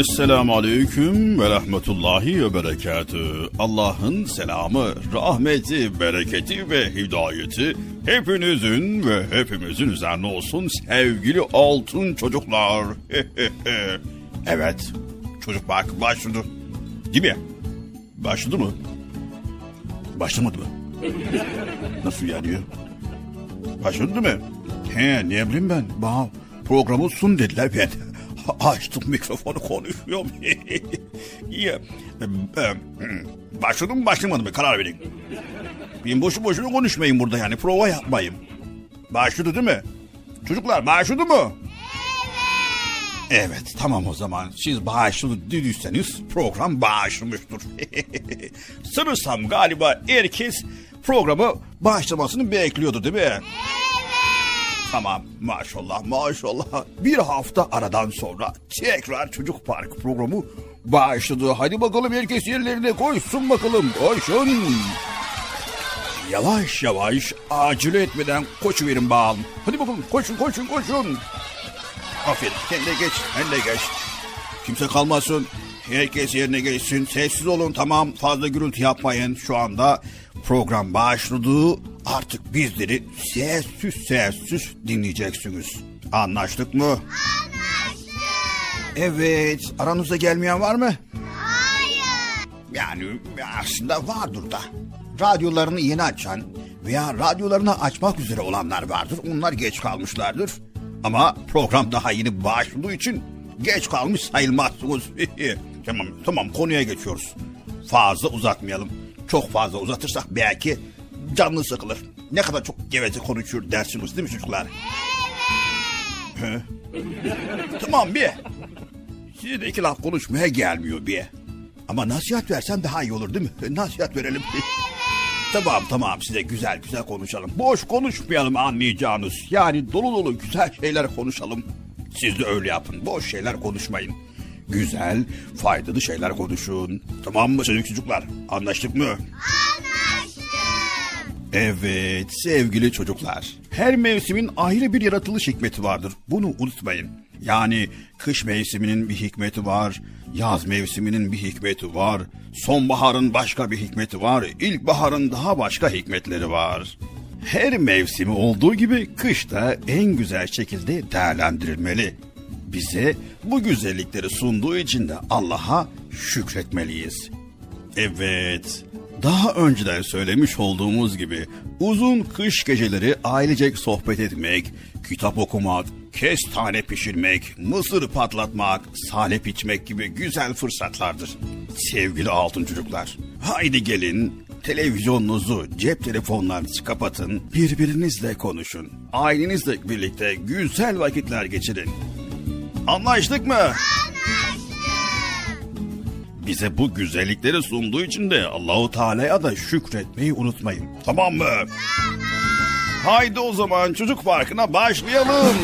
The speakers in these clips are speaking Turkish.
Esselamu Aleyküm ve Rahmetullahi ve Berekatü. Allah'ın selamı, rahmeti, bereketi ve hidayeti hepinizin ve hepimizin üzerine olsun sevgili altın çocuklar. evet, çocuk bak başladı. Değil mi? Başladı mı? Başlamadı mı? Nasıl yani? Başladı mı? He, ne bileyim ben. Bana programı sun dediler ben açtım mikrofonu konuşuyorum. İyi. Başladım mı mı karar verin. Ben boşu boşuna konuşmayın burada yani prova yapmayın. Başladı değil mi? Çocuklar başladı mı? Evet. Evet tamam o zaman siz başladı dediyseniz program başlamıştır. Sanırsam galiba herkes programı başlamasını bekliyordu değil mi? Evet. Tamam maşallah maşallah. Bir hafta aradan sonra tekrar Çocuk Park programı başladı. Hadi bakalım herkes yerlerine koysun bakalım. Koşun. Yavaş yavaş acele etmeden koşuverin bağım. Hadi bakalım koşun koşun koşun. Aferin sen de geç sen de geç. Kimse kalmasın. Herkes yerine geçsin. Sessiz olun tamam fazla gürültü yapmayın. Şu anda program başladı. Artık bizleri sessiz sessiz dinleyeceksiniz. Anlaştık mı? Anlaştık. Evet aranızda gelmeyen var mı? Hayır. Yani aslında vardır da. Radyolarını yeni açan veya radyolarını açmak üzere olanlar vardır. Onlar geç kalmışlardır. Ama program daha yeni başladığı için geç kalmış sayılmazsınız. tamam tamam konuya geçiyoruz. Fazla uzatmayalım. Çok fazla uzatırsak belki canlı sıkılır. Ne kadar çok geveze konuşuyor dersiniz değil mi çocuklar? Evet. tamam bir. Size de iki laf konuşmaya gelmiyor bir. Ama nasihat versen daha iyi olur değil mi? Nasihat verelim. tamam tamam size güzel güzel konuşalım. Boş konuşmayalım anlayacağınız. Yani dolu dolu güzel şeyler konuşalım. Siz de öyle yapın. Boş şeyler konuşmayın. Güzel, faydalı şeyler konuşun. Tamam mı çocuk çocuklar? Anlaştık mı? Evet sevgili çocuklar. Her mevsimin ayrı bir yaratılış hikmeti vardır. Bunu unutmayın. Yani kış mevsiminin bir hikmeti var, yaz mevsiminin bir hikmeti var, sonbaharın başka bir hikmeti var, ilkbaharın daha başka hikmetleri var. Her mevsimi olduğu gibi kış da en güzel şekilde değerlendirilmeli. Bize bu güzellikleri sunduğu için de Allah'a şükretmeliyiz. Evet, daha önceden söylemiş olduğumuz gibi uzun kış geceleri ailecek sohbet etmek, kitap okumak, kestane pişirmek, mısır patlatmak, salep içmek gibi güzel fırsatlardır. Sevgili altın çocuklar, haydi gelin televizyonunuzu, cep telefonlarınızı kapatın, birbirinizle konuşun. Ailenizle birlikte güzel vakitler geçirin. Anlaştık mı? Bize bu güzellikleri sunduğu için de Allahu Teala'ya da şükretmeyi unutmayın. Tamam mı? Haydi o zaman çocuk parkına başlayalım.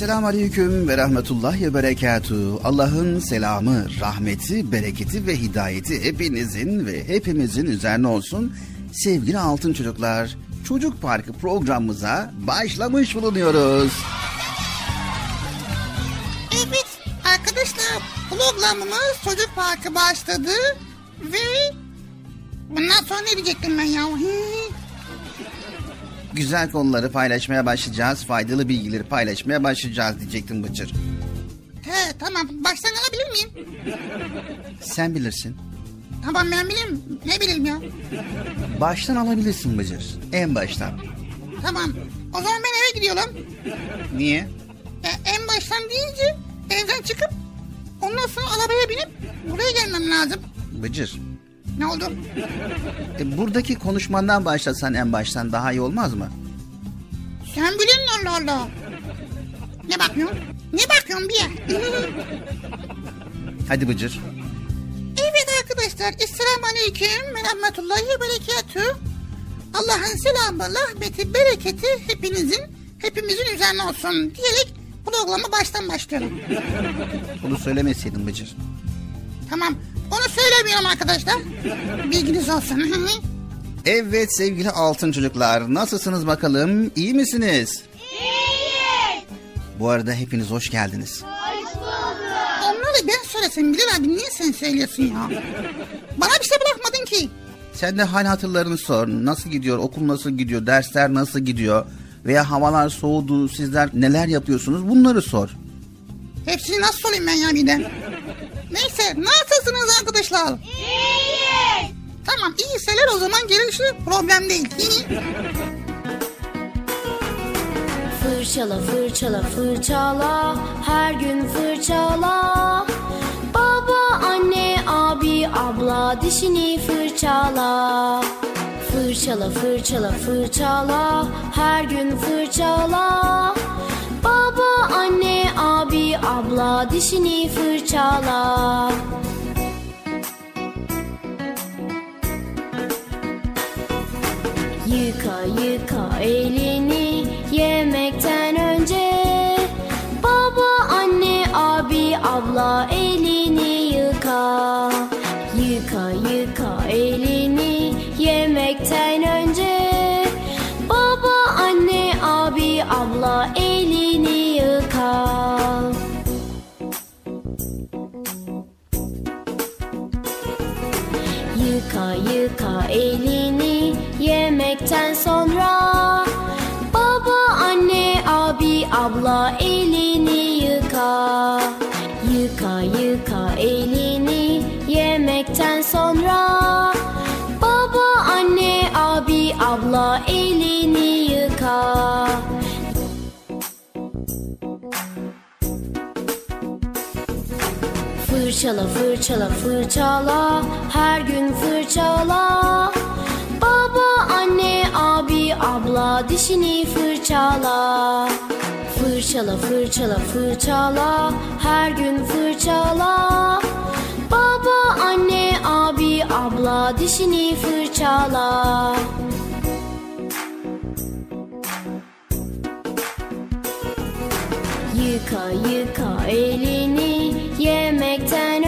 Esselamu Aleyküm ve Rahmetullahi ve Berekatuhu. Allah'ın selamı, rahmeti, bereketi ve hidayeti hepinizin ve hepimizin üzerine olsun. Sevgili altın çocuklar, Çocuk Parkı programımıza başlamış bulunuyoruz. Evet arkadaşlar programımız Çocuk Parkı başladı ve bundan sonra ne diyecektim ben ya? Güzel konuları paylaşmaya başlayacağız, faydalı bilgileri paylaşmaya başlayacağız diyecektim Bıcır. He tamam baştan alabilir miyim? Sen bilirsin. Tamam ben bileyim. Ne bileyim ya? Baştan alabilirsin Bıcır. En baştan. Tamam. O zaman ben eve gidiyorum. Niye? Ya en baştan deyince evden çıkıp ondan sonra arabaya binip buraya gelmem lazım. Bıcır. Ne oldu? E, buradaki konuşmandan başlasan en baştan daha iyi olmaz mı? Sen bilin Allah Allah. Ne bakıyorsun? Ne bakıyorsun bir yer? Hadi Bıcır. evet arkadaşlar. Esselamu Aleyküm ve Rahmetullahi ve Berekatü. Allah'ın selamı, rahmeti, bereketi hepinizin, hepimizin üzerine olsun diyerek programa baştan başlıyorum. Bunu söylemeseydin Bıcır. Tamam. Onu söylemiyorum arkadaşlar. Bilginiz olsun. Evet sevgili altın çocuklar nasılsınız bakalım iyi misiniz? İyiyiz. Bu arada hepiniz hoş geldiniz. Hoş bulduk. Onları ben söylesem Bilal abi niye sen söylüyorsun ya? Bana bir şey bırakmadın ki. Sen de hal hatırlarını sor. Nasıl gidiyor, okul nasıl gidiyor, dersler nasıl gidiyor? Veya havalar soğudu, sizler neler yapıyorsunuz bunları sor. Hepsini nasıl sorayım ben ya bir de? Neyse nasılsınız arkadaşlar? İyiyiz. Tamam iyiyseler o zaman gelişi problem değil. Fırçala fırçala fırçala her gün fırçala Baba anne abi abla dişini fırçala Fırçala fırçala fırçala her gün fırçala Baba anne abi abla dişini fırçala. Yıka yıka elini yemekten önce. Baba, anne, abi, abla elini Fırçala fırçala her gün fırçala. Baba anne abi abla dişini fırçala. Fırçala fırçala fırçala her gün fırçala. Baba anne abi abla dişini fırçala. Yıka yıka elini yemekten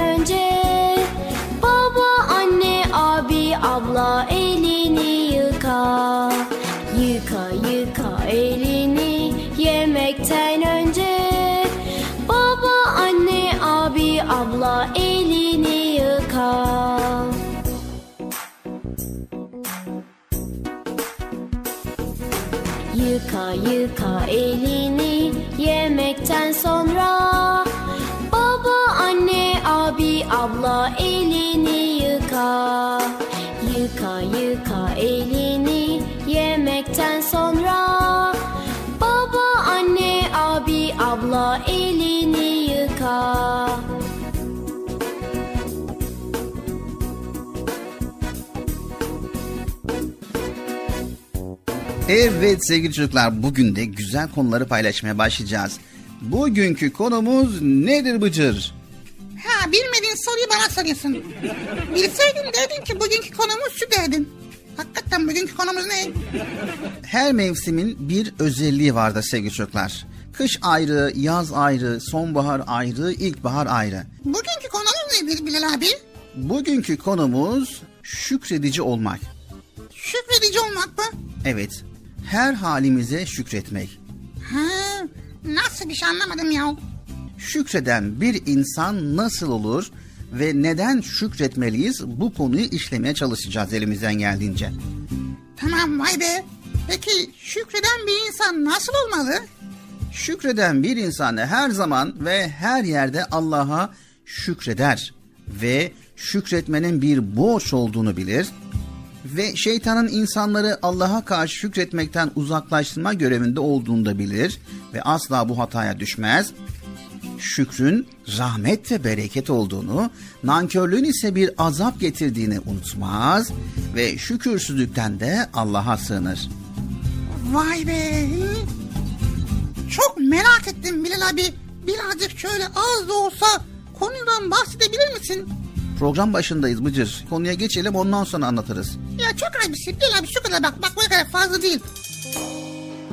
abla elini yıka Yıka yıka elini. Yemekten önce Baba, anne, abi, abla elini yıka. Yıka yıka elini. Yemekten sonra Baba, anne, abi, abla elini sonra Baba, anne, abi, abla elini yıka Evet sevgili çocuklar bugün de güzel konuları paylaşmaya başlayacağız. Bugünkü konumuz nedir Bıcır? Ha bilmediğin soruyu bana soruyorsun. Bilseydin derdin ki bugünkü konumuz şu derdin. Hakikaten bugünkü konumuz ne? Her mevsimin bir özelliği vardır sevgili çocuklar. Kış ayrı, yaz ayrı, sonbahar ayrı, ilkbahar ayrı. Bugünkü konumuz nedir Bilal abi? Bugünkü konumuz şükredici olmak. Şükredici olmak mı? Evet, her halimize şükretmek. Ha, nasıl bir şey anlamadım ya. Şükreden bir insan nasıl olur ve neden şükretmeliyiz bu konuyu işlemeye çalışacağız elimizden geldiğince. Tamam vay be. Peki şükreden bir insan nasıl olmalı? Şükreden bir insan her zaman ve her yerde Allah'a şükreder ve şükretmenin bir borç olduğunu bilir ve şeytanın insanları Allah'a karşı şükretmekten uzaklaştırma görevinde olduğunu da bilir ve asla bu hataya düşmez. Şükrün rahmet ve bereket olduğunu, nankörlüğün ise bir azap getirdiğini unutmaz ve şükürsüzlükten de Allah'a sığınır. Vay be. Çok merak ettim Bilal abi. Birazcık şöyle az da olsa konudan bahsedebilir misin? Program başındayız Bıcır. Konuya geçelim ondan sonra anlatırız. Ya çok abisi Bilal abi şu kadar bak. Bak bu kadar fazla değil.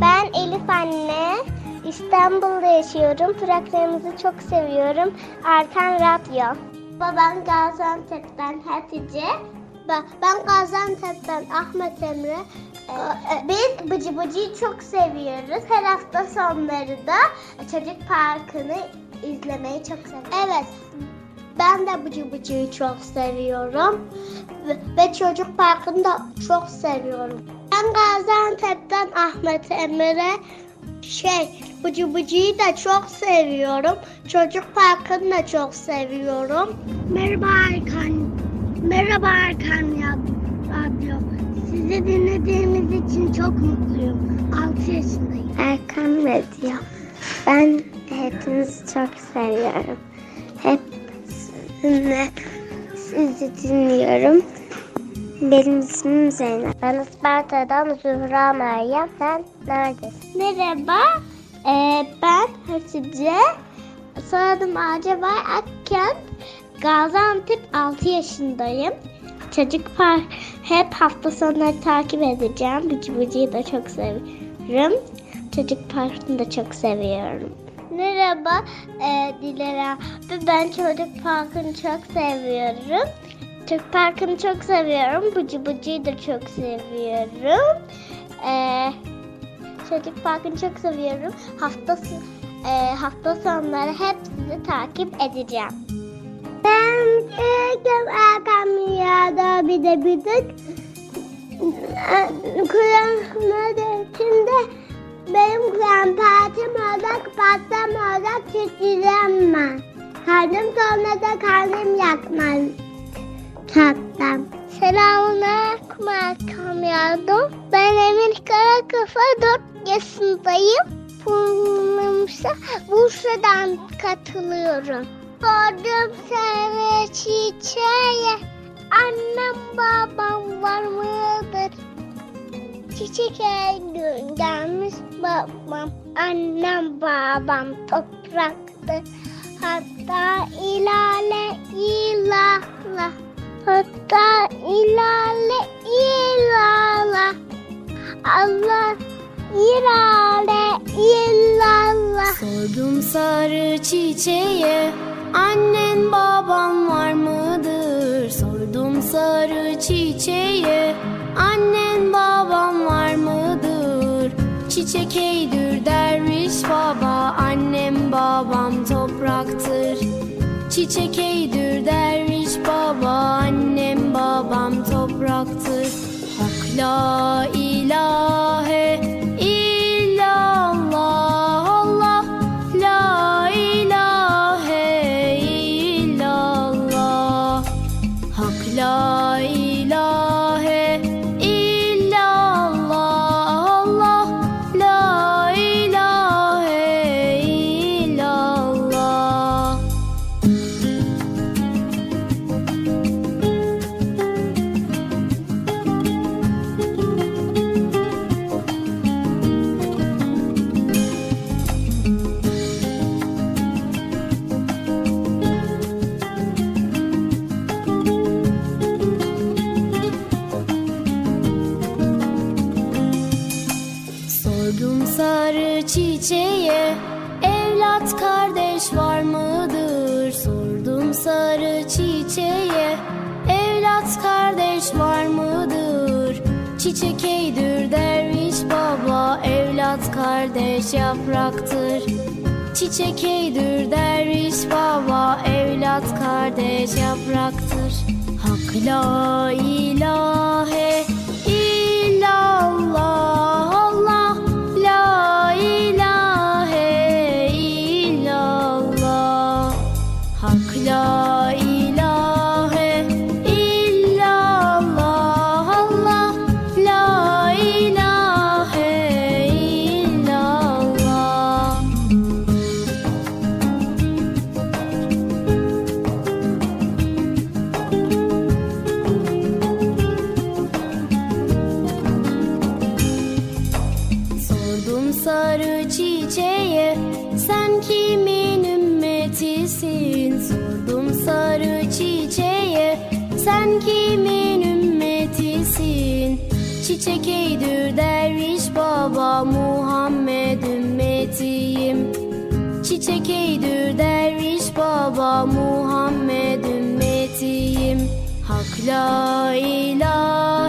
Ben Elif anne. İstanbul'da yaşıyorum. Programınızı çok seviyorum. Arkan Radyo. Babam Gaziantep'ten Hatice. Ben, Gaziantep'ten Ahmet Emre. Ee, Biz Bıcı Bıcı'yı çok seviyoruz. Her hafta sonları da çocuk parkını izlemeyi çok seviyorum. Evet. Ben de Bıcı Bıcı'yı çok seviyorum. Ve çocuk parkını da çok seviyorum. Ben Gaziantep'ten Ahmet Emre. Şey, Bıcı Bıcı'yı da çok seviyorum. Çocuk parkını da çok seviyorum. Merhaba Erkan. Merhaba Erkan ya radyo. Sizi dinlediğimiz için çok mutluyum. 6 yaşındayım. Erkan Medya. Ben hepinizi çok seviyorum. Hep sizinle sizi dinliyorum. Benim ismim Zeynep. Ben Isparta'dan Zühra Meryem. Sen neredesin? Merhaba. Ee, ben Hatice. Soyadım Acaba Akkent. Gaziantep 6 yaşındayım. Çocuk park hep hafta sonları takip edeceğim. Bıcı Bıcı'yı da çok seviyorum. Çocuk parkını da çok seviyorum. Merhaba e, Dilara. Ben çocuk parkını çok seviyorum. Çocuk parkını çok seviyorum. Bıcı Bıcı'yı da çok seviyorum. Ee, çocuk parkını çok seviyorum. Hafta e, hafta sonları hep sizi takip edeceğim. Ben çocuk Erkan de bir de Kur'an'ın içinde benim Kur'an partim olacak, patlama olacak, çekeceğim ben. Karnım sonra da karnım yakmaz. Tatlam. Selamun aleyküm Erkam yardım. Ben Emir Karakafa 4 yaşındayım. Programımıza Bursa'dan katılıyorum. Gördüm seni çiçeğe. Annem babam var mıdır? Çiçek gelmiş babam. Annem babam topraktır. Hatta ilale ilala. Hatta ilale ilala. Allah ilale ilala. Sordum sarı çiçeğe Annen baban var mıdır? Sordum sarı çiçeğe Annen baban var mıdır? Çiçek eydür derviş baba Annem babam topraktır Çiçek eydür derviş baba Annem babam topraktır. Hak la ilahe Çiçek eydür derviş baba Evlat kardeş yapraktır. Çiçek eydür derviş baba Evlat kardeş yapraktır. Hak la ilahe Çiçek eydür derviş baba Muhammed ümmetiyim. Çiçek eydür derviş baba Muhammed ümmetiyim. Hak la ilahe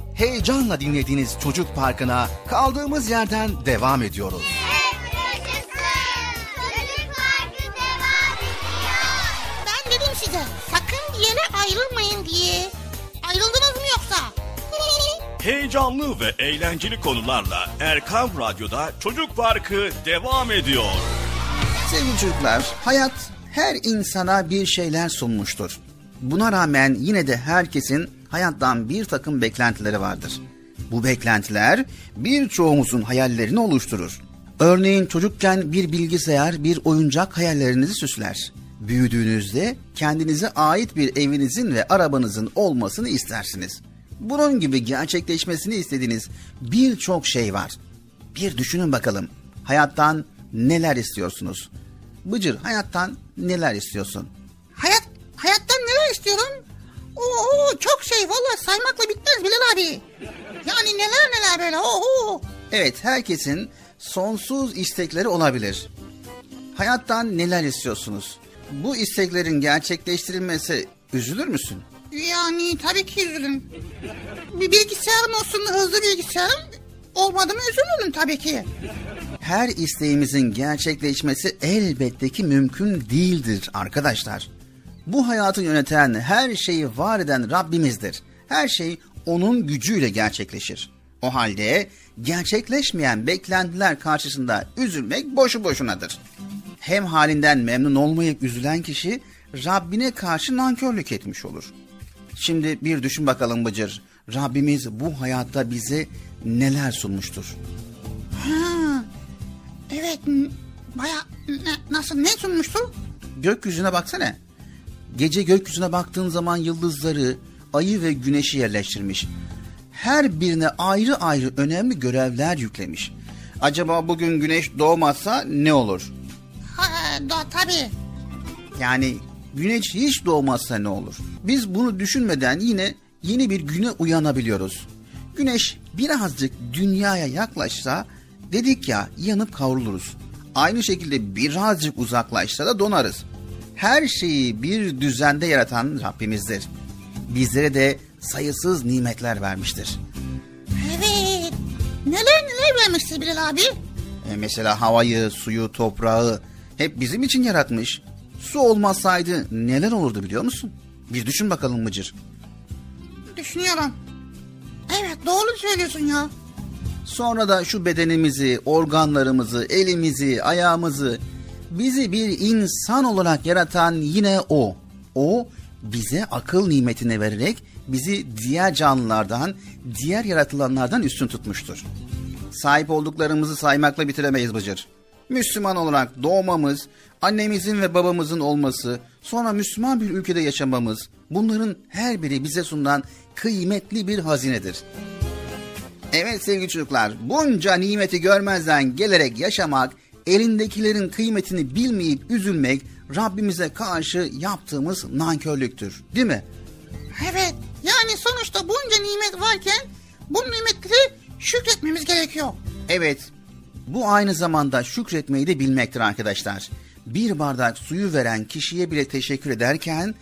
Heyecanla dinlediğiniz Çocuk Parkı'na kaldığımız yerden devam ediyoruz. Çocuk Parkı devam ediyor. Ben dedim size sakın bir yere ayrılmayın diye. Ayrıldınız mı yoksa? Heyecanlı ve eğlenceli konularla Erkan Radyo'da Çocuk Parkı devam ediyor. Sevgili çocuklar, hayat her insana bir şeyler sunmuştur. Buna rağmen yine de herkesin hayattan bir takım beklentileri vardır. Bu beklentiler birçoğumuzun hayallerini oluşturur. Örneğin çocukken bir bilgisayar, bir oyuncak hayallerinizi süsler. Büyüdüğünüzde kendinize ait bir evinizin ve arabanızın olmasını istersiniz. Bunun gibi gerçekleşmesini istediğiniz birçok şey var. Bir düşünün bakalım. Hayattan neler istiyorsunuz? Bıcır hayattan neler istiyorsun? Hayat, hayattan neler istiyorum? Oo çok şey valla saymakla bitmez Bilal abi. Yani neler neler böyle oo. Evet herkesin sonsuz istekleri olabilir. Hayattan neler istiyorsunuz? Bu isteklerin gerçekleştirilmesi üzülür müsün? Yani tabii ki üzülürüm. Bir bilgisayarım olsun hızlı bilgisayarım. Olmadı mı üzülürüm tabii ki. Her isteğimizin gerçekleşmesi elbette ki mümkün değildir arkadaşlar. Bu hayatı yöneten, her şeyi var eden Rabbimizdir. Her şey onun gücüyle gerçekleşir. O halde gerçekleşmeyen beklentiler karşısında üzülmek boşu boşunadır. Hem halinden memnun olmayıp üzülen kişi Rabbine karşı nankörlük etmiş olur. Şimdi bir düşün bakalım Bıcır. Rabbimiz bu hayatta bize neler sunmuştur? Ha, evet baya ne- nasıl ne sunmuştu? Gökyüzüne baksana. Gece gökyüzüne baktığın zaman yıldızları, ayı ve güneşi yerleştirmiş. Her birine ayrı ayrı önemli görevler yüklemiş. Acaba bugün güneş doğmazsa ne olur? Ha, da, tabii. Yani güneş hiç doğmazsa ne olur? Biz bunu düşünmeden yine yeni bir güne uyanabiliyoruz. Güneş birazcık dünyaya yaklaşsa dedik ya yanıp kavruluruz. Aynı şekilde birazcık uzaklaşsa da donarız. Her şeyi bir düzende yaratan Rabbimizdir. Bizlere de sayısız nimetler vermiştir. Evet. Neler neler vermişti Bilal abi? E, mesela havayı, suyu, toprağı hep bizim için yaratmış. Su olmasaydı neler olurdu biliyor musun? Bir düşün bakalım Mıcır. Düşünüyorum. Evet doğru söylüyorsun ya. Sonra da şu bedenimizi, organlarımızı, elimizi, ayağımızı, bizi bir insan olarak yaratan yine O. O bize akıl nimetini vererek bizi diğer canlılardan, diğer yaratılanlardan üstün tutmuştur. Sahip olduklarımızı saymakla bitiremeyiz Bıcır. Müslüman olarak doğmamız, annemizin ve babamızın olması, sonra Müslüman bir ülkede yaşamamız, bunların her biri bize sunulan kıymetli bir hazinedir. Evet sevgili çocuklar, bunca nimeti görmezden gelerek yaşamak, elindekilerin kıymetini bilmeyip üzülmek Rabbimize karşı yaptığımız nankörlüktür. Değil mi? Evet. Yani sonuçta bunca nimet varken bu nimetleri şükretmemiz gerekiyor. Evet, bu aynı zamanda şükretmeyi de bilmektir arkadaşlar. Bir bardak suyu veren kişiye bile teşekkür ederken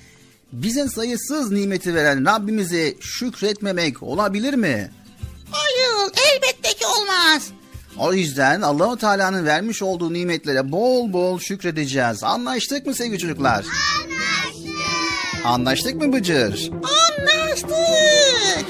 bize sayısız nimeti veren Rabbimize şükretmemek olabilir mi? Hayır elbette ki olmaz. O yüzden Allahu Teala'nın vermiş olduğu nimetlere bol bol şükredeceğiz. Anlaştık mı sevgili çocuklar? Anlaştık. Anlaştık mı Bıcır? Anlaştık.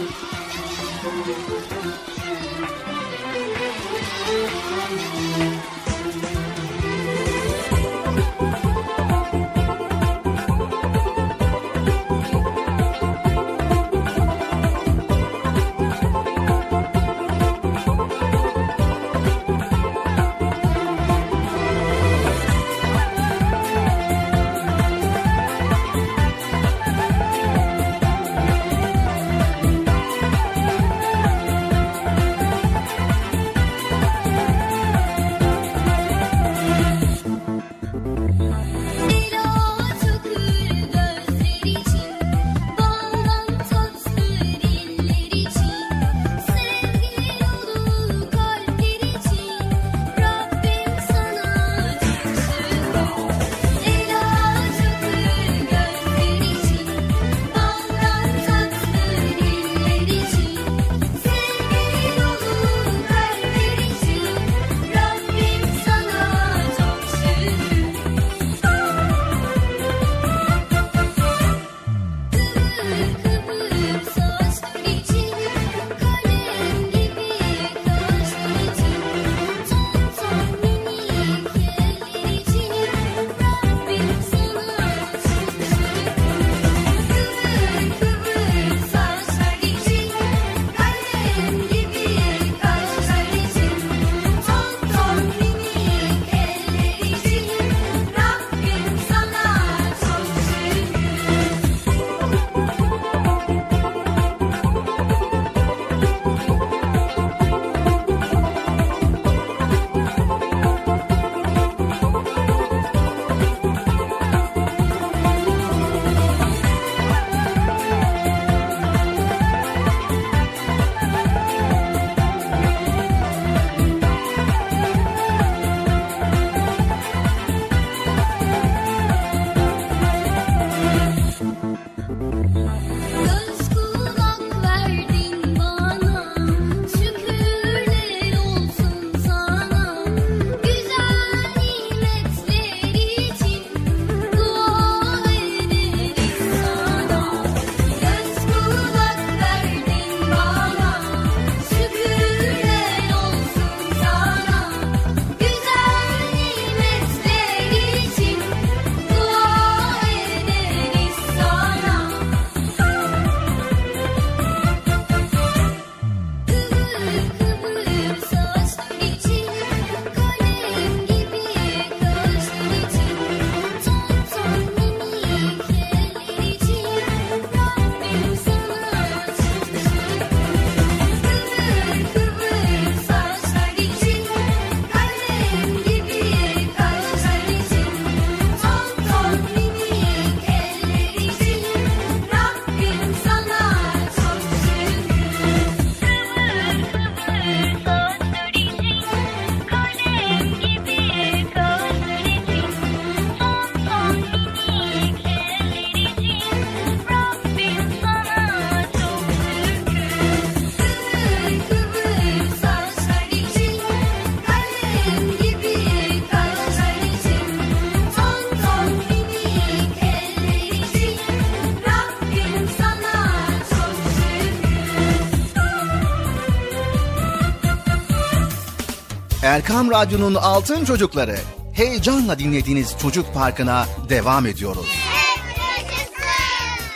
Erkam Radyo'nun Altın Çocukları. Heyecanla dinlediğiniz Çocuk Parkı'na devam ediyoruz.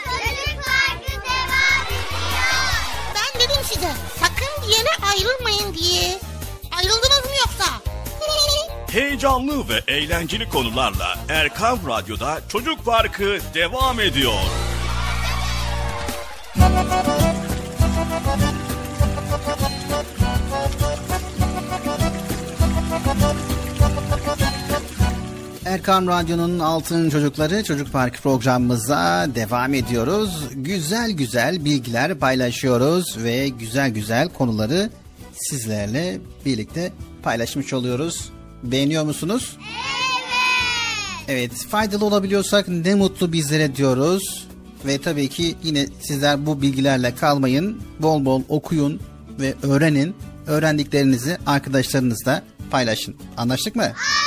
Çocuk Parkı devam ediyor. Ben dedim size sakın bir yere ayrılmayın diye. Ayrıldınız mı yoksa? Heyecanlı ve eğlenceli konularla Erkan Radyo'da Çocuk Parkı devam ediyor. Erkam Radyo'nun Altın Çocukları Çocuk Parkı programımıza devam ediyoruz. Güzel güzel bilgiler paylaşıyoruz ve güzel güzel konuları sizlerle birlikte paylaşmış oluyoruz. Beğeniyor musunuz? Evet. Evet, faydalı olabiliyorsak ne mutlu bizlere diyoruz. Ve tabii ki yine sizler bu bilgilerle kalmayın. Bol bol okuyun ve öğrenin. Öğrendiklerinizi arkadaşlarınızla paylaşın. Anlaştık mı? Gene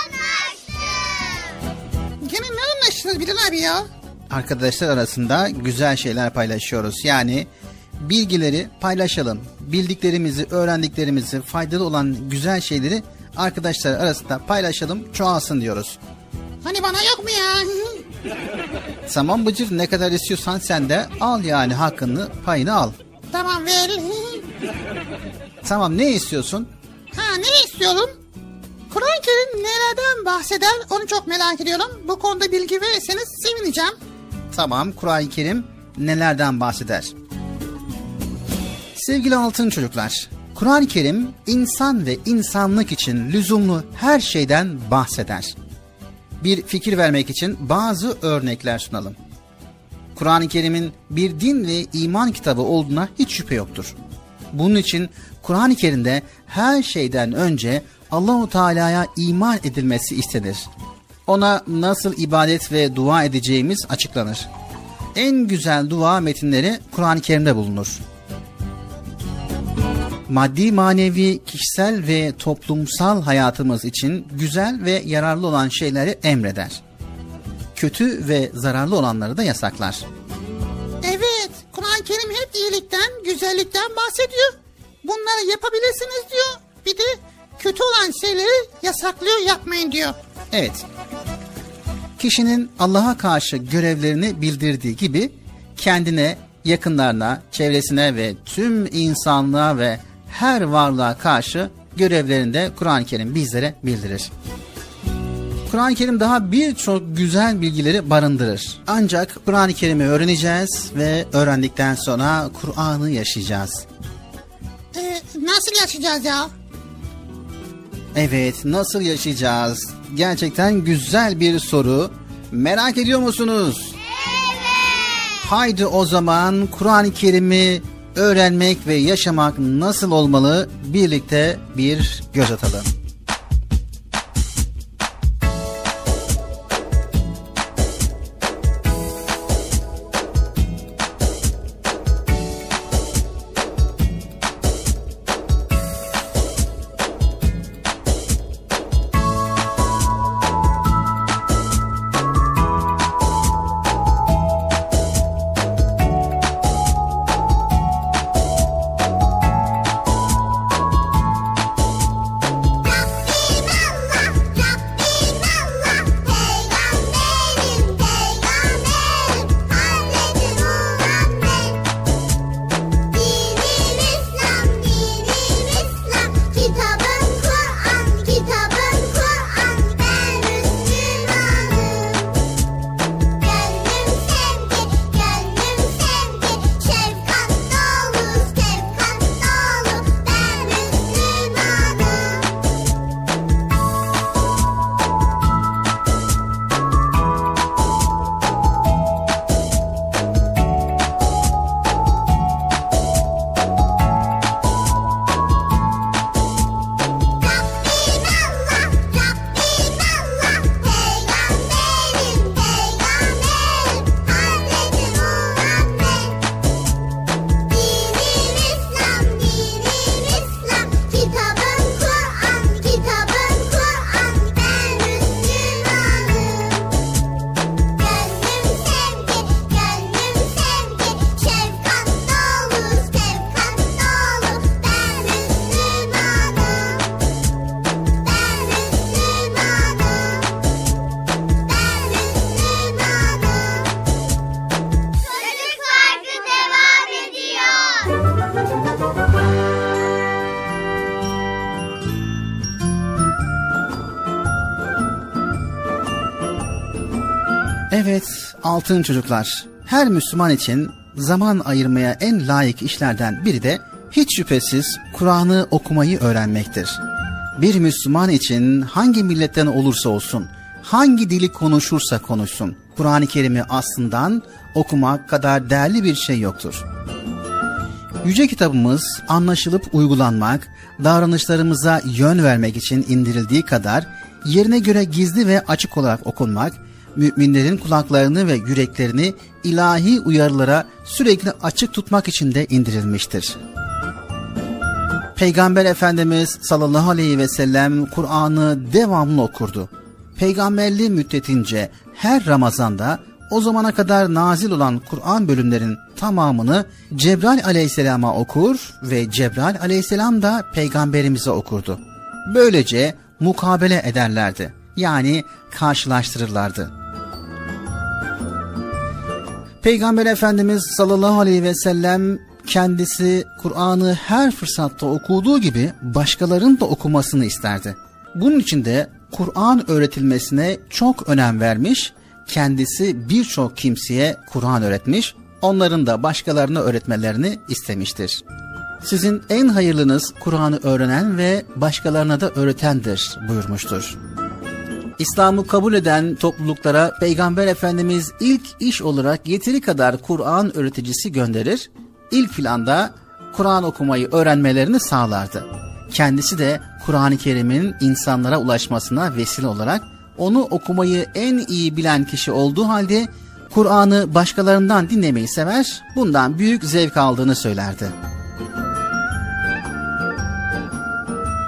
anlaştınız Bilal abi ya? arkadaşlar arasında güzel şeyler paylaşıyoruz. Yani bilgileri paylaşalım. Bildiklerimizi, öğrendiklerimizi, faydalı olan güzel şeyleri arkadaşlar arasında paylaşalım, çoğalsın diyoruz. Hani bana yok mu ya? Tamam Bıcır ne kadar istiyorsan sen de al yani hakkını, payını al. tamam ver. Tamam ne istiyorsun? ha ne istiyorum? Kur'an-ı Kerim nelerden bahseder onu çok merak ediyorum. Bu konuda bilgi verirseniz sevineceğim. Tamam Kur'an-ı Kerim nelerden bahseder? Sevgili altın çocuklar, Kur'an-ı Kerim insan ve insanlık için lüzumlu her şeyden bahseder. Bir fikir vermek için bazı örnekler sunalım. Kur'an-ı Kerim'in bir din ve iman kitabı olduğuna hiç şüphe yoktur. Bunun için Kur'an-ı Kerim'de her şeyden önce Allahu Teala'ya iman edilmesi istenir. Ona nasıl ibadet ve dua edeceğimiz açıklanır. En güzel dua metinleri Kur'an-ı Kerim'de bulunur. Maddi, manevi, kişisel ve toplumsal hayatımız için güzel ve yararlı olan şeyleri emreder. Kötü ve zararlı olanları da yasaklar. Evet Kur'an-ı Kerim hep iyilikten, güzellikten bahsediyor. Bunları yapabilirsiniz diyor. Bir de kötü olan şeyleri yasaklıyor yapmayın diyor. Evet. Kişinin Allah'a karşı görevlerini bildirdiği gibi kendine, yakınlarına, çevresine ve tüm insanlığa ve her varlığa karşı görevlerini de Kur'an-ı Kerim bizlere bildirir. Kur'an-ı Kerim daha birçok güzel bilgileri barındırır. Ancak Kur'an-ı Kerim'i öğreneceğiz ve öğrendikten sonra Kur'an'ı yaşayacağız. Ee, nasıl yaşayacağız ya? Evet, nasıl yaşayacağız? Gerçekten güzel bir soru. Merak ediyor musunuz? Haydi o zaman Kur'an-ı Kerim'i öğrenmek ve yaşamak nasıl olmalı? Birlikte bir göz atalım. Altın çocuklar. Her Müslüman için zaman ayırmaya en layık işlerden biri de hiç şüphesiz Kur'an'ı okumayı öğrenmektir. Bir Müslüman için hangi milletten olursa olsun, hangi dili konuşursa konuşsun, Kur'an-ı Kerim'i aslından okumak kadar değerli bir şey yoktur. Yüce kitabımız anlaşılıp uygulanmak, davranışlarımıza yön vermek için indirildiği kadar yerine göre gizli ve açık olarak okunmak, müminlerin kulaklarını ve yüreklerini ilahi uyarılara sürekli açık tutmak için de indirilmiştir. Peygamber Efendimiz sallallahu aleyhi ve sellem Kur'an'ı devamlı okurdu. Peygamberliği müddetince her Ramazan'da o zamana kadar nazil olan Kur'an bölümlerin tamamını Cebrail aleyhisselama okur ve Cebrail aleyhisselam da peygamberimize okurdu. Böylece mukabele ederlerdi. Yani karşılaştırırlardı. Peygamber Efendimiz sallallahu aleyhi ve sellem kendisi Kur'an'ı her fırsatta okuduğu gibi başkalarının da okumasını isterdi. Bunun için de Kur'an öğretilmesine çok önem vermiş, kendisi birçok kimseye Kur'an öğretmiş, onların da başkalarına öğretmelerini istemiştir. Sizin en hayırlınız Kur'an'ı öğrenen ve başkalarına da öğretendir buyurmuştur. İslam'ı kabul eden topluluklara Peygamber Efendimiz ilk iş olarak yeteri kadar Kur'an öğreticisi gönderir, ilk planda Kur'an okumayı öğrenmelerini sağlardı. Kendisi de Kur'an-ı Kerim'in insanlara ulaşmasına vesile olarak onu okumayı en iyi bilen kişi olduğu halde Kur'an'ı başkalarından dinlemeyi sever, bundan büyük zevk aldığını söylerdi.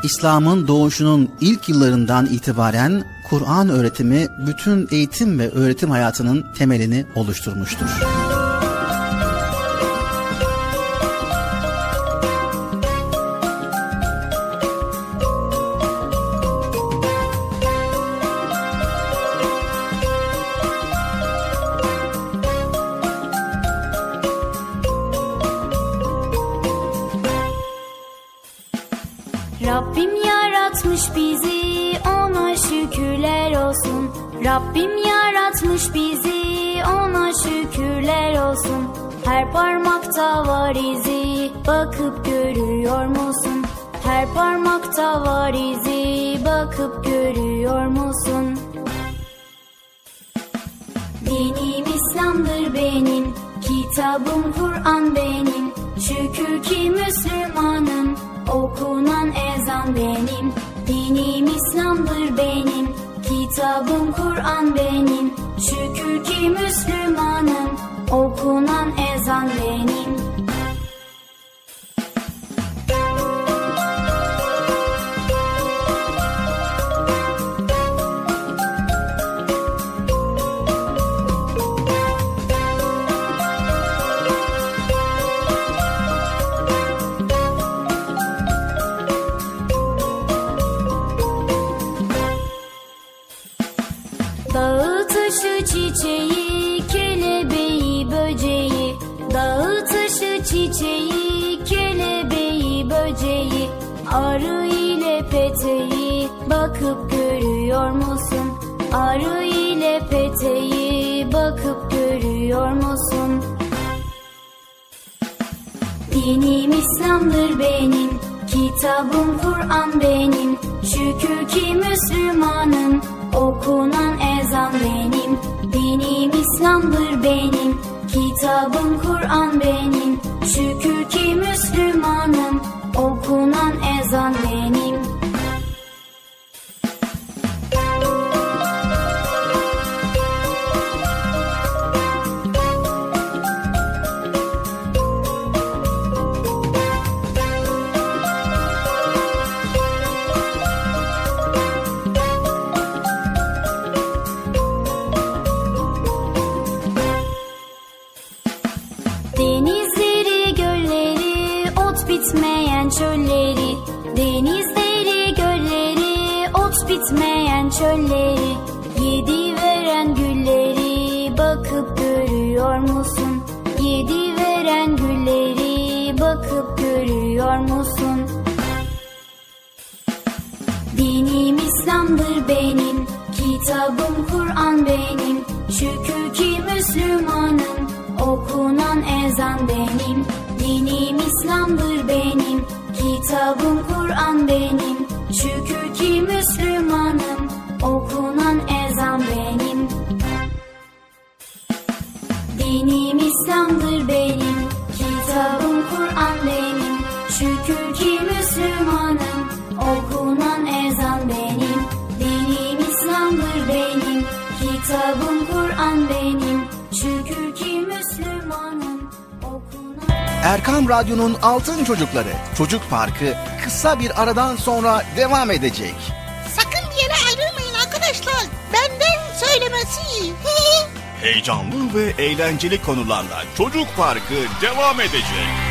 İslam'ın doğuşunun ilk yıllarından itibaren Kur'an öğretimi bütün eğitim ve öğretim hayatının temelini oluşturmuştur. Her parmakta var izi bakıp görüyor musun? Her parmakta var izi bakıp görüyor musun? Dinim İslam'dır benim, kitabım Kur'an benim. Şükür ki Müslümanım, okunan ezan benim. Dinim İslam'dır benim, kitabım Kur'an benim. Şükür ki Müslümanım, okunan ezan benim. Dağı taşı çiçeği, bakıp görüyor musun? Arı ile peteği bakıp görüyor musun? Dinim İslam'dır benim, kitabım Kur'an benim. Şükür ki Müslümanım, okunan ezan benim. Dinim İslam'dır benim, kitabım Kur'an benim. Şükür ki Müslümanım, okunan ezan benim. Çölleri Yedi veren gülleri bakıp görüyor musun? Yedi veren gülleri bakıp görüyor musun? Dinim İslam'dır benim, kitabım Kur'an benim. Şükür ki Müslümanım Okunan ezan benim Dinim İslam'dır benim Kitabım Kur'an benim Şükür ki Müslümanım Kur'an benim Şükür ki Müslümanım Okunan ezan benim Dinim İslam'dır benim Kitabım Kur'an benim Şükür ki Müslümanım Okunan Erkam Radyo'nun Altın Çocukları Çocuk Parkı kısa bir aradan sonra devam edecek. Sakın bir yere ayrılmayın arkadaşlar. Benden söylemesi. Heyecanlı ve eğlenceli konularla Çocuk Parkı devam edecek.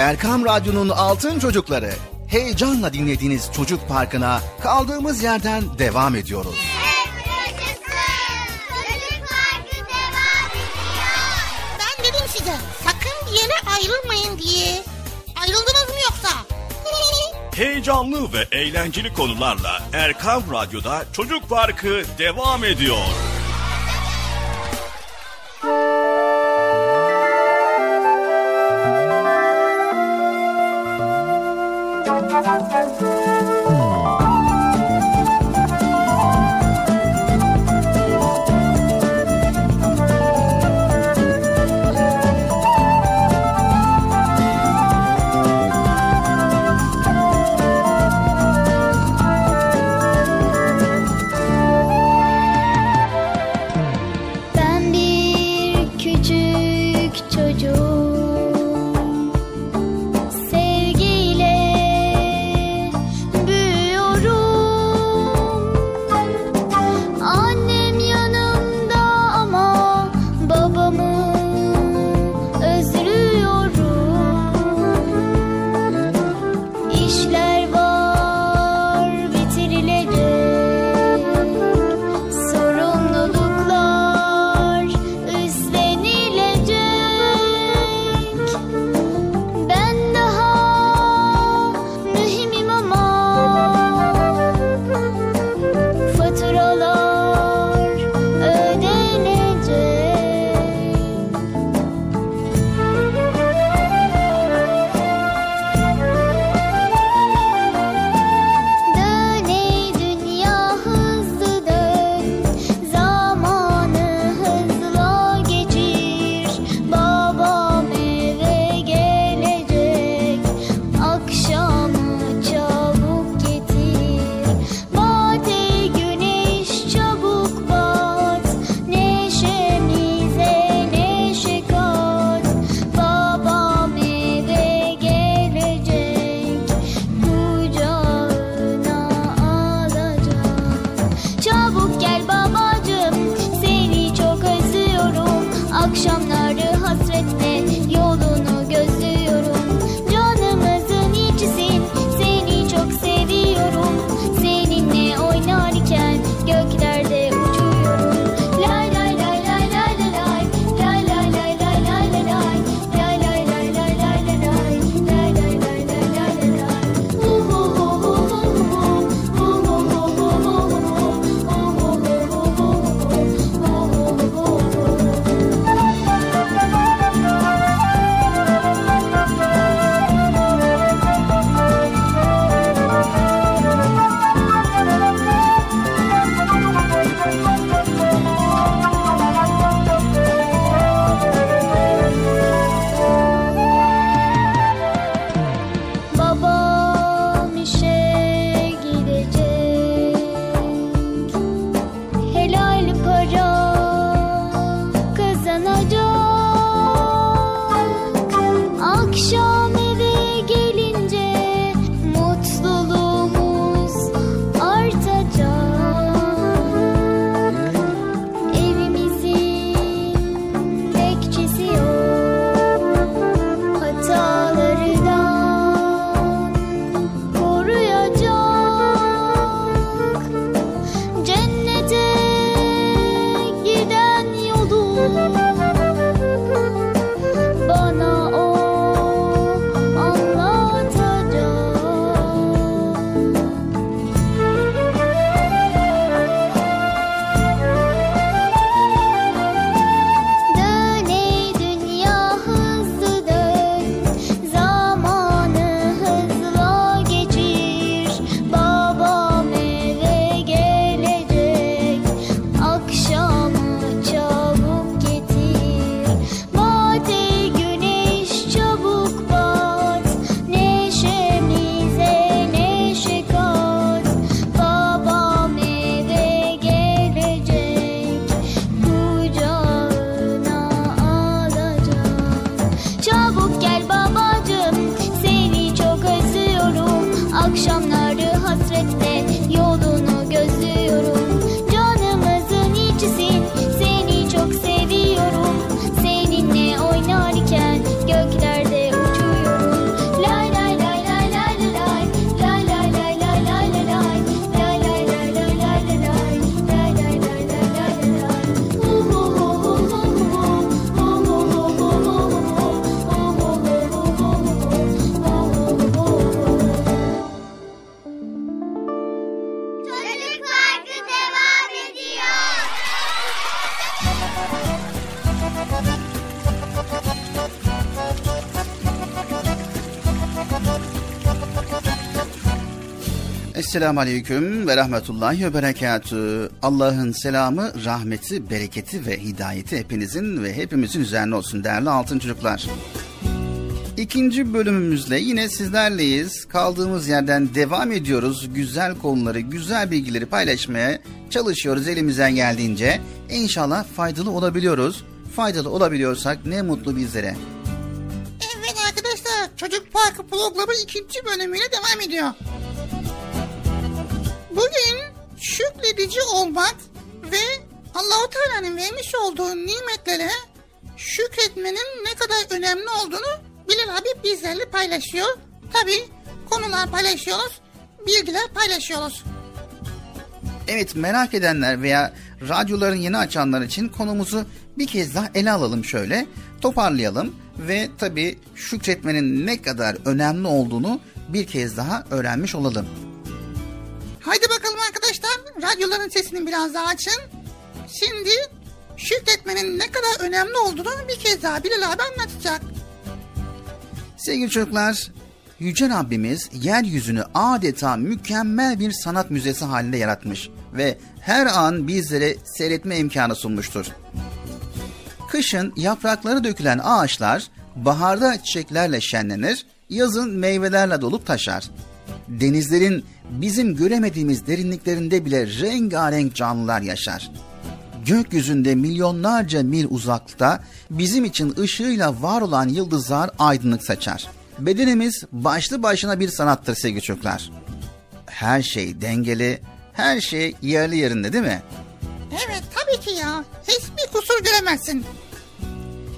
Erkam Radyo'nun Altın Çocukları heyecanla dinlediğiniz Çocuk Parkı'na kaldığımız yerden devam ediyoruz. Çocuk Parkı devam ediyor. Ben dedim size sakın bir yere ayrılmayın diye. Ayrıldınız mı yoksa? Heyecanlı ve eğlenceli konularla Erkan Radyo'da Çocuk Parkı devam ediyor. Ben Esselamu Aleyküm ve Rahmetullahi ve Berekatü. Allah'ın selamı, rahmeti, bereketi ve hidayeti hepinizin ve hepimizin üzerine olsun değerli altın çocuklar. İkinci bölümümüzle yine sizlerleyiz. Kaldığımız yerden devam ediyoruz. Güzel konuları, güzel bilgileri paylaşmaya çalışıyoruz elimizden geldiğince. İnşallah faydalı olabiliyoruz. Faydalı olabiliyorsak ne mutlu bizlere. Evet arkadaşlar Çocuk Parkı programı ikinci bölümüyle devam ediyor. Paylaşıyor. Tabi konular paylaşıyoruz, bilgiler paylaşıyoruz. Evet merak edenler veya radyoların yeni açanlar için konumuzu bir kez daha ele alalım şöyle. Toparlayalım ve tabii şükretmenin ne kadar önemli olduğunu bir kez daha öğrenmiş olalım. Haydi bakalım arkadaşlar radyoların sesini biraz daha açın. Şimdi şükretmenin ne kadar önemli olduğunu bir kez daha Bilal abi anlatacak. Sevgili çocuklar, Yüce Rabbimiz yeryüzünü adeta mükemmel bir sanat müzesi halinde yaratmış ve her an bizlere seyretme imkanı sunmuştur. Kışın yaprakları dökülen ağaçlar baharda çiçeklerle şenlenir, yazın meyvelerle dolup taşar. Denizlerin bizim göremediğimiz derinliklerinde bile rengarenk canlılar yaşar. Gökyüzünde milyonlarca mil uzaklıkta bizim için ışığıyla var olan yıldızlar aydınlık saçar. Bedenimiz başlı başına bir sanattır sevgili çocuklar. Her şey dengeli, her şey yerli yerinde değil mi? Evet tabii ki ya. Hiçbir kusur göremezsin.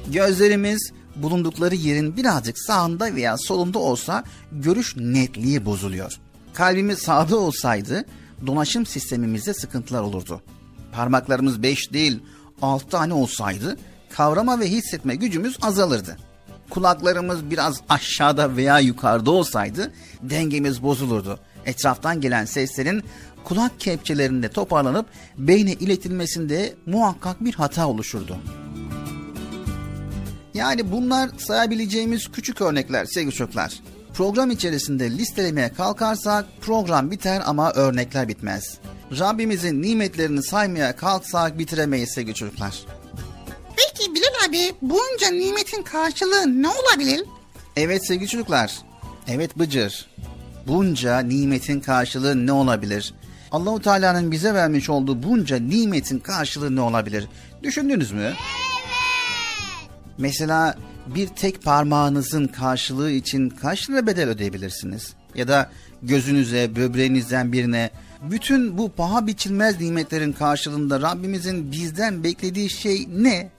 Gözlerimiz bulundukları yerin birazcık sağında veya solunda olsa görüş netliği bozuluyor. Kalbimiz sağda olsaydı dolaşım sistemimizde sıkıntılar olurdu. Parmaklarımız beş değil altı tane olsaydı kavrama ve hissetme gücümüz azalırdı. Kulaklarımız biraz aşağıda veya yukarıda olsaydı dengemiz bozulurdu. Etraftan gelen seslerin kulak kepçelerinde toparlanıp beyne iletilmesinde muhakkak bir hata oluşurdu. Yani bunlar sayabileceğimiz küçük örnekler sevgili çocuklar. Program içerisinde listelemeye kalkarsak program biter ama örnekler bitmez. Rabbimizin nimetlerini saymaya kalksak bitiremeyiz sevgili çocuklar. Peki Bilal abi bunca nimetin karşılığı ne olabilir? Evet sevgili çocuklar. Evet Bıcır. Bunca nimetin karşılığı ne olabilir? Allahu Teala'nın bize vermiş olduğu bunca nimetin karşılığı ne olabilir? Düşündünüz mü? Mesela bir tek parmağınızın karşılığı için kaç lira bedel ödeyebilirsiniz? Ya da gözünüze, böbreğinizden birine bütün bu paha biçilmez nimetlerin karşılığında Rabbimizin bizden beklediği şey ne?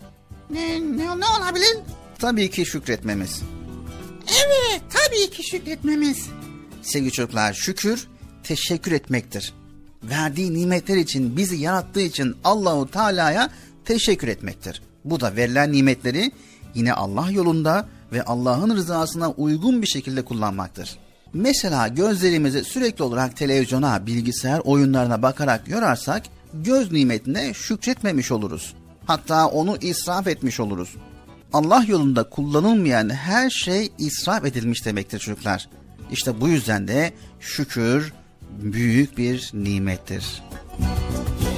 Ne, ne, ne olabilir? Tabii ki şükretmemiz. Evet tabii ki şükretmemiz. Sevgili çocuklar şükür teşekkür etmektir. Verdiği nimetler için bizi yarattığı için Allahu Teala'ya teşekkür etmektir. Bu da verilen nimetleri yine Allah yolunda ve Allah'ın rızasına uygun bir şekilde kullanmaktır. Mesela gözlerimizi sürekli olarak televizyona, bilgisayar oyunlarına bakarak yorarsak göz nimetine şükretmemiş oluruz. Hatta onu israf etmiş oluruz. Allah yolunda kullanılmayan her şey israf edilmiş demektir çocuklar. İşte bu yüzden de şükür büyük bir nimettir. Bahçelerde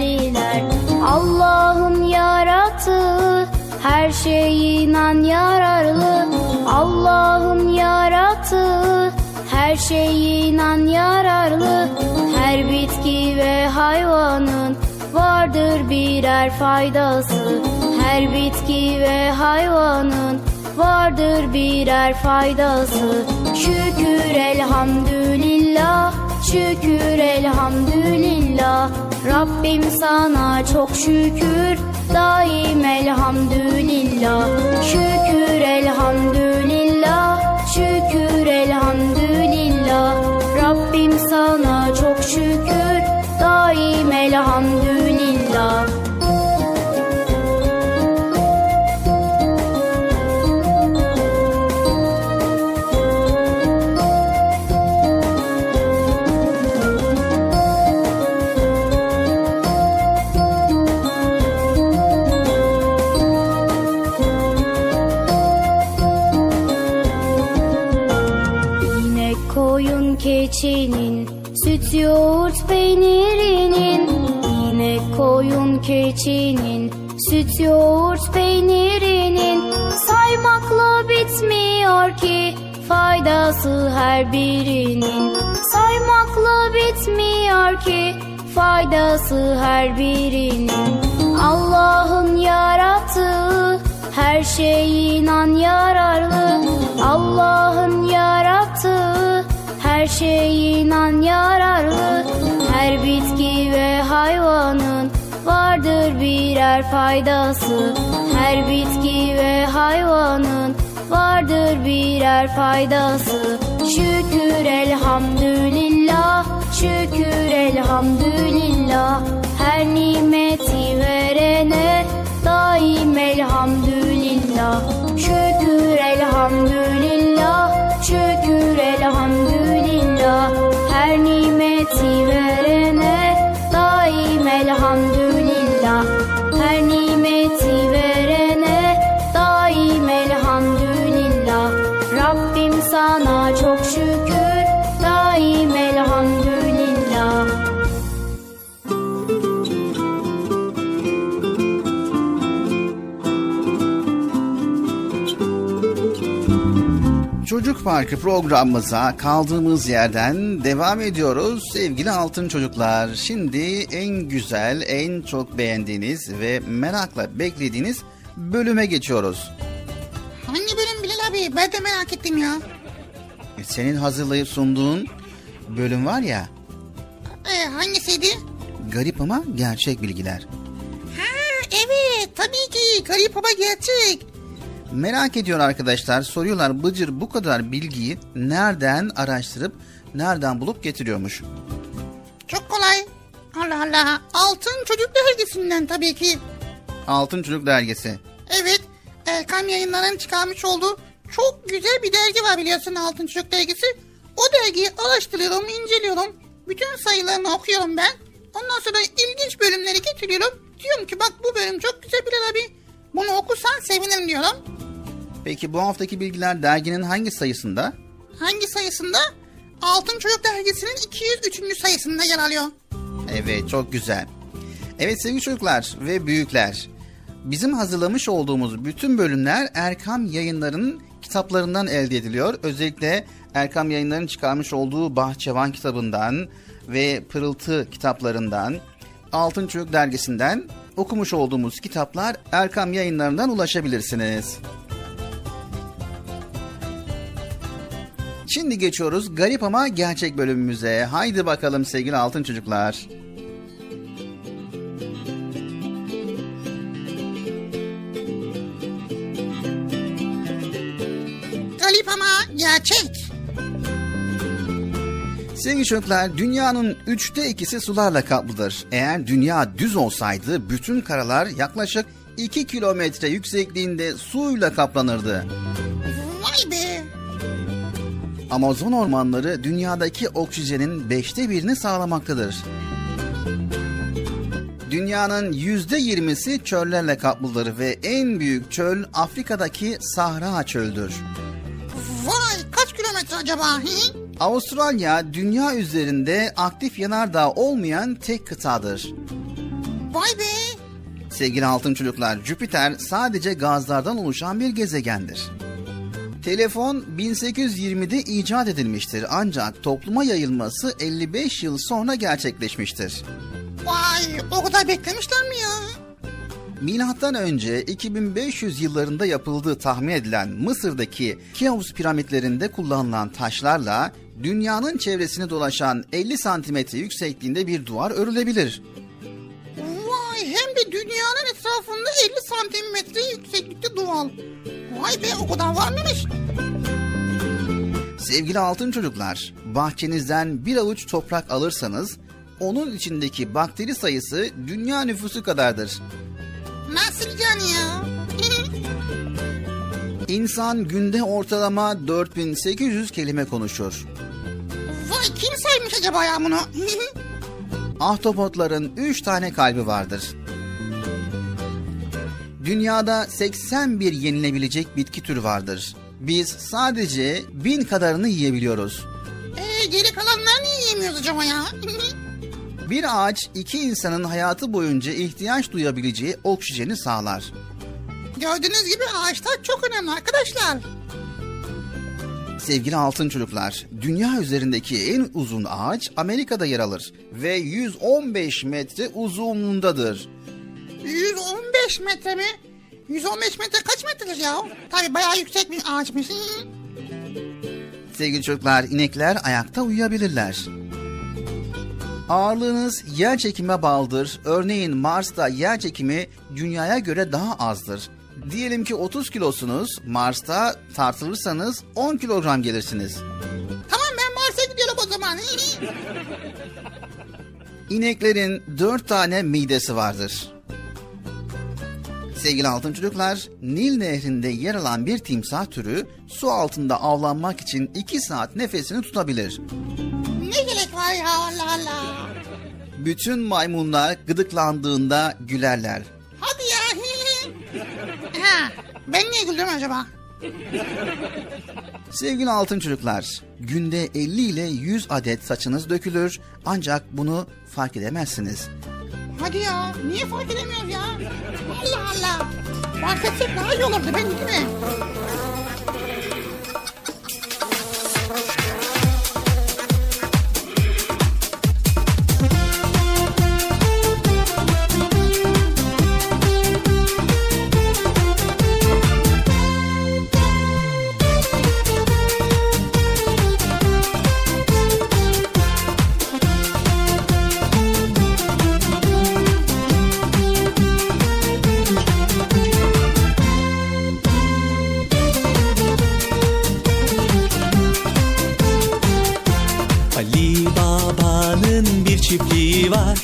değerliler. Allah'ın yarattığı her şey inan yararlı. Allah'ın yarattığı her şey inan yararlı. Her bitki ve hayvanın vardır birer faydası. Her bitki ve hayvanın vardır birer faydası. Şükür elhamdülillah, şükür elhamdülillah. Rabbim sana çok şükür, daim elhamdülillah. Şükür elhamdülillah, şükür elhamdülillah. Rabbim sana çok şükür, daim elhamdülillah. Keçinin süt yoğurt peynirinin İnek koyun keçinin süt yoğurt peynirinin. Saymakla bitmiyor ki faydası her birinin. Saymakla bitmiyor ki faydası her birinin. Allah'ın yarattığı her şey inan yararlı. Allah'ın yarattığı her şey inan yararlı. Her bitki ve hayvanın vardır birer faydası. Her bitki ve hayvanın vardır birer faydası. Şükür elhamdülillah, şükür elhamdülillah. Her nimeti verene daim elhamdülillah. Şükür elhamdülillah, şükür nimeti Parkı programımıza kaldığımız yerden devam ediyoruz sevgili altın çocuklar. Şimdi en güzel, en çok beğendiğiniz ve merakla beklediğiniz bölüme geçiyoruz. Hangi bölüm Bilal abi? Ben de merak ettim ya. E, Senin hazırlayıp sunduğun bölüm var ya, Ee, hangisiydi? garip ama gerçek bilgiler. Ha evet tabii ki garip ama gerçek. Merak ediyor arkadaşlar, soruyorlar Bıcır bu kadar bilgiyi nereden araştırıp nereden bulup getiriyormuş? Çok kolay. Allah Allah. Altın Çocuk Dergisi'nden tabii ki. Altın Çocuk Dergisi. Evet. Erkam yayınlarının çıkarmış olduğu çok güzel bir dergi var biliyorsun Altın Çocuk Dergisi. O dergiyi araştırıyorum, inceliyorum. Bütün sayılarını okuyorum ben. Ondan sonra ilginç bölümleri getiriyorum. Diyorum ki bak bu bölüm çok güzel Bilal abi. Bunu okursan sevinirim diyorum. Peki bu haftaki bilgiler derginin hangi sayısında? Hangi sayısında? Altın Çocuk Dergisi'nin 203. sayısında yer alıyor. Evet çok güzel. Evet sevgili çocuklar ve büyükler. Bizim hazırlamış olduğumuz bütün bölümler Erkam yayınlarının kitaplarından elde ediliyor. Özellikle Erkam yayınlarının çıkarmış olduğu Bahçevan kitabından ve Pırıltı kitaplarından, Altın Çocuk dergisinden okumuş olduğumuz kitaplar Erkam yayınlarından ulaşabilirsiniz. Şimdi geçiyoruz garip ama gerçek bölümümüze. Haydi bakalım sevgili altın çocuklar. Garip ama gerçek. Sevgili çocuklar, dünyanın üçte ikisi sularla kaplıdır. Eğer dünya düz olsaydı bütün karalar yaklaşık 2 kilometre yüksekliğinde suyla kaplanırdı. Vay be. Amazon ormanları dünyadaki oksijenin beşte birini sağlamaktadır. Dünyanın yüzde yirmisi çöllerle kaplıdır ve en büyük çöl Afrika'daki Sahra çöldür. Vay kaç kilometre acaba? Hı? Avustralya dünya üzerinde aktif yanardağ olmayan tek kıtadır. Vay be. Sevgili altın çocuklar, Jüpiter sadece gazlardan oluşan bir gezegendir. Telefon 1820'de icat edilmiştir ancak topluma yayılması 55 yıl sonra gerçekleşmiştir. Vay o kadar beklemişler mi ya? Milattan önce 2500 yıllarında yapıldığı tahmin edilen Mısır'daki Keops piramitlerinde kullanılan taşlarla dünyanın çevresini dolaşan 50 santimetre yüksekliğinde bir duvar örülebilir. Etrafında 50 santimetre yükseklikte duvar. Vay be o kadar var mıymış? Sevgili altın çocuklar, bahçenizden bir avuç toprak alırsanız onun içindeki bakteri sayısı dünya nüfusu kadardır. Nasıl yani ya? İnsan günde ortalama 4800 kelime konuşur. Vay kim saymış acaba ya bunu? Ahtapotların 3 tane kalbi vardır. Dünyada 81 yenilebilecek bitki türü vardır. Biz sadece bin kadarını yiyebiliyoruz. Eee geri kalanlar niye yiyemiyoruz acaba ya? Bir ağaç iki insanın hayatı boyunca ihtiyaç duyabileceği oksijeni sağlar. Gördüğünüz gibi ağaçlar çok önemli arkadaşlar. Sevgili altın çocuklar, dünya üzerindeki en uzun ağaç Amerika'da yer alır ve 115 metre uzunluğundadır. 115 metre mi? 115 metre kaç metredir ya? Tabii bayağı yüksek bir ağaçmış. Sevgili çocuklar, inekler ayakta uyuyabilirler. Ağırlığınız yer çekime bağlıdır. Örneğin Mars'ta yer çekimi dünyaya göre daha azdır. Diyelim ki 30 kilosunuz, Mars'ta tartılırsanız 10 kilogram gelirsiniz. Tamam ben Mars'a gidiyorum o zaman. İneklerin 4 tane midesi vardır. Sevgili altın çocuklar, Nil nehrinde yer alan bir timsah türü su altında avlanmak için 2 saat nefesini tutabilir. ne gerek var ya Allah Allah. Bütün maymunlar gıdıklandığında gülerler. Hadi ya. ha, ben niye güldüm acaba? Sevgili altın çocuklar, günde 50 ile 100 adet saçınız dökülür ancak bunu fark edemezsiniz. Hadi ya niye fark edemiyoruz ya? Allah Allah. Fark etsek daha iyi olurdu ben değil mi? Çiftliği var.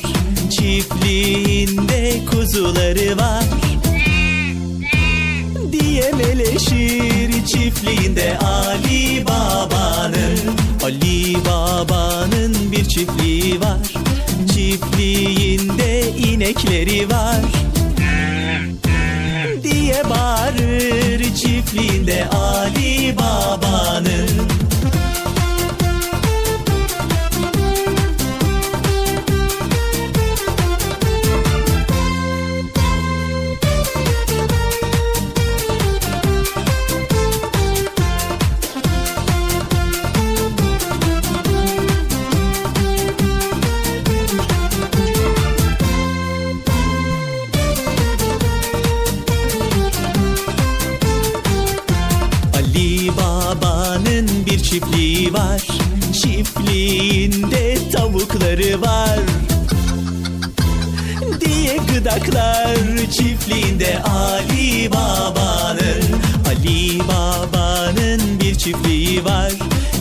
Çiftliğinde kuzuları var. Diye meleşir çiftliğinde Ali Baba'nın. Ali Baba'nın bir çiftliği var. Çiftliğinde inekleri var. Diye bağırır çiftliğinde Ali Baba'nın çiftliği var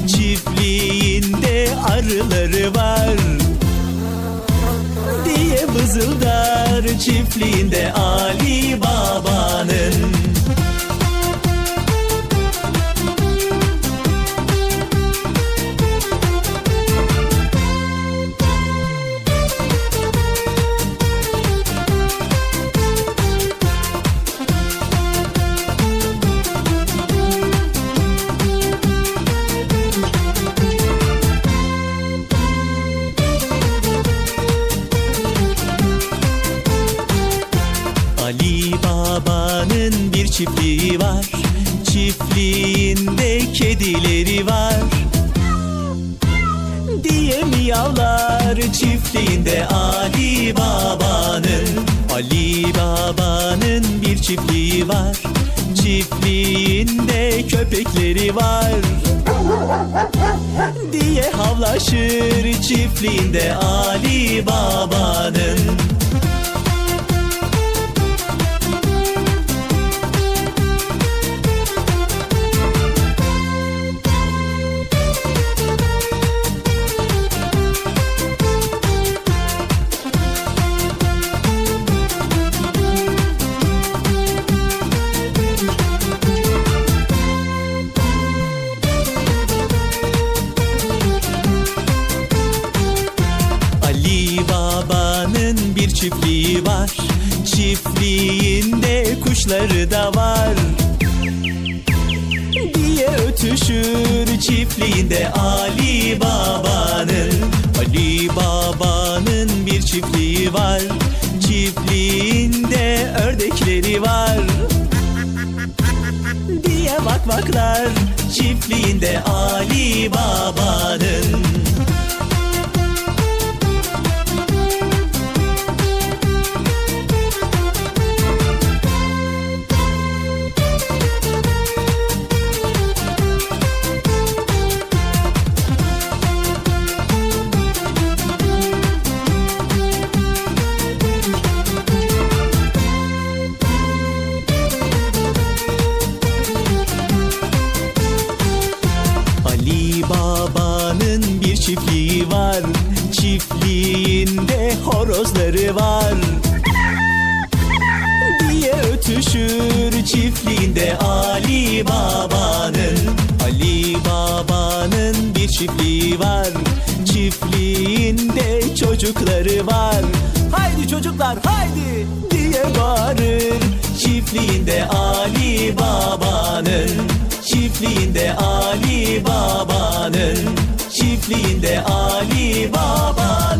Çiftliğinde arıları var. Diye vızıldar çiftliğinde Ali Baba'nın çiftliğinde Ali Baba'nın Diye ötüşür çiftliğinde Ali Baba'nın. Ali Baba'nın bir çiftliği var. Çiftliğinde ördekleri var. Diye vakvaklar çiftliğinde Ali Baba'nın horozları var Diye ötüşür çiftliğinde Ali Baba'nın. Ali Baba'nın bir çiftliği var Çiftliğinde çocukları var. Haydi çocuklar haydi diye bağırır Çiftliğinde Ali Baba'nın. Çiftliğinde Ali Baba'nın Çiftliğinde Ali Baba'nın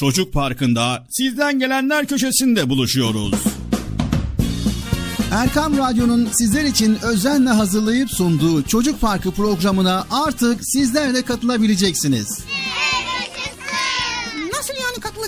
Çocuk Parkı'nda sizden gelenler köşesinde buluşuyoruz. Erkam Radyo'nun sizler için özenle hazırlayıp sunduğu Çocuk Parkı programına artık sizler de katılabileceksiniz. Nasıl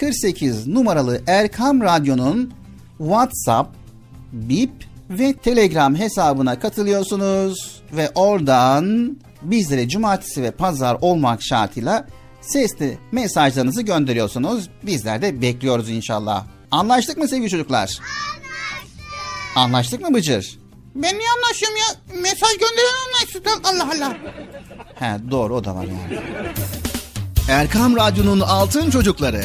48 numaralı Erkam Radyo'nun WhatsApp, Bip ve Telegram hesabına katılıyorsunuz ve oradan bizlere cumartesi ve pazar olmak şartıyla sesli mesajlarınızı gönderiyorsunuz. Bizler de bekliyoruz inşallah. Anlaştık mı sevgili çocuklar? Anlaştık. Anlaştık mı Bıcır? Ben niye anlaşıyorum ya? Mesaj gönderen anlaşsın. Allah Allah. He doğru o da var yani. Erkam Radyo'nun Altın Çocukları.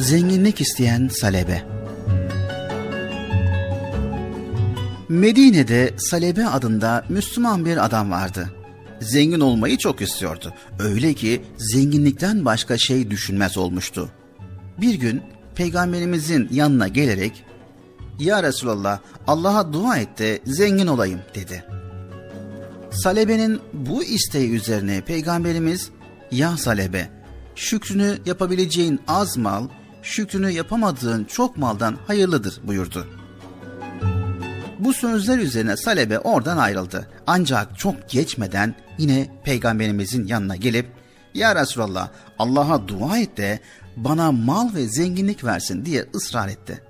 Zenginlik isteyen Salebe Medine'de Salebe adında Müslüman bir adam vardı. Zengin olmayı çok istiyordu. Öyle ki zenginlikten başka şey düşünmez olmuştu. Bir gün peygamberimizin yanına gelerek ''Ya Resulallah Allah'a dua et de zengin olayım.'' dedi. Salebe'nin bu isteği üzerine peygamberimiz ''Ya Salebe şükrünü yapabileceğin az mal, şükrünü yapamadığın çok maldan hayırlıdır.'' buyurdu. Bu sözler üzerine Salebe oradan ayrıldı. Ancak çok geçmeden yine peygamberimizin yanına gelip ''Ya Resulallah Allah'a dua et de bana mal ve zenginlik versin.'' diye ısrar etti.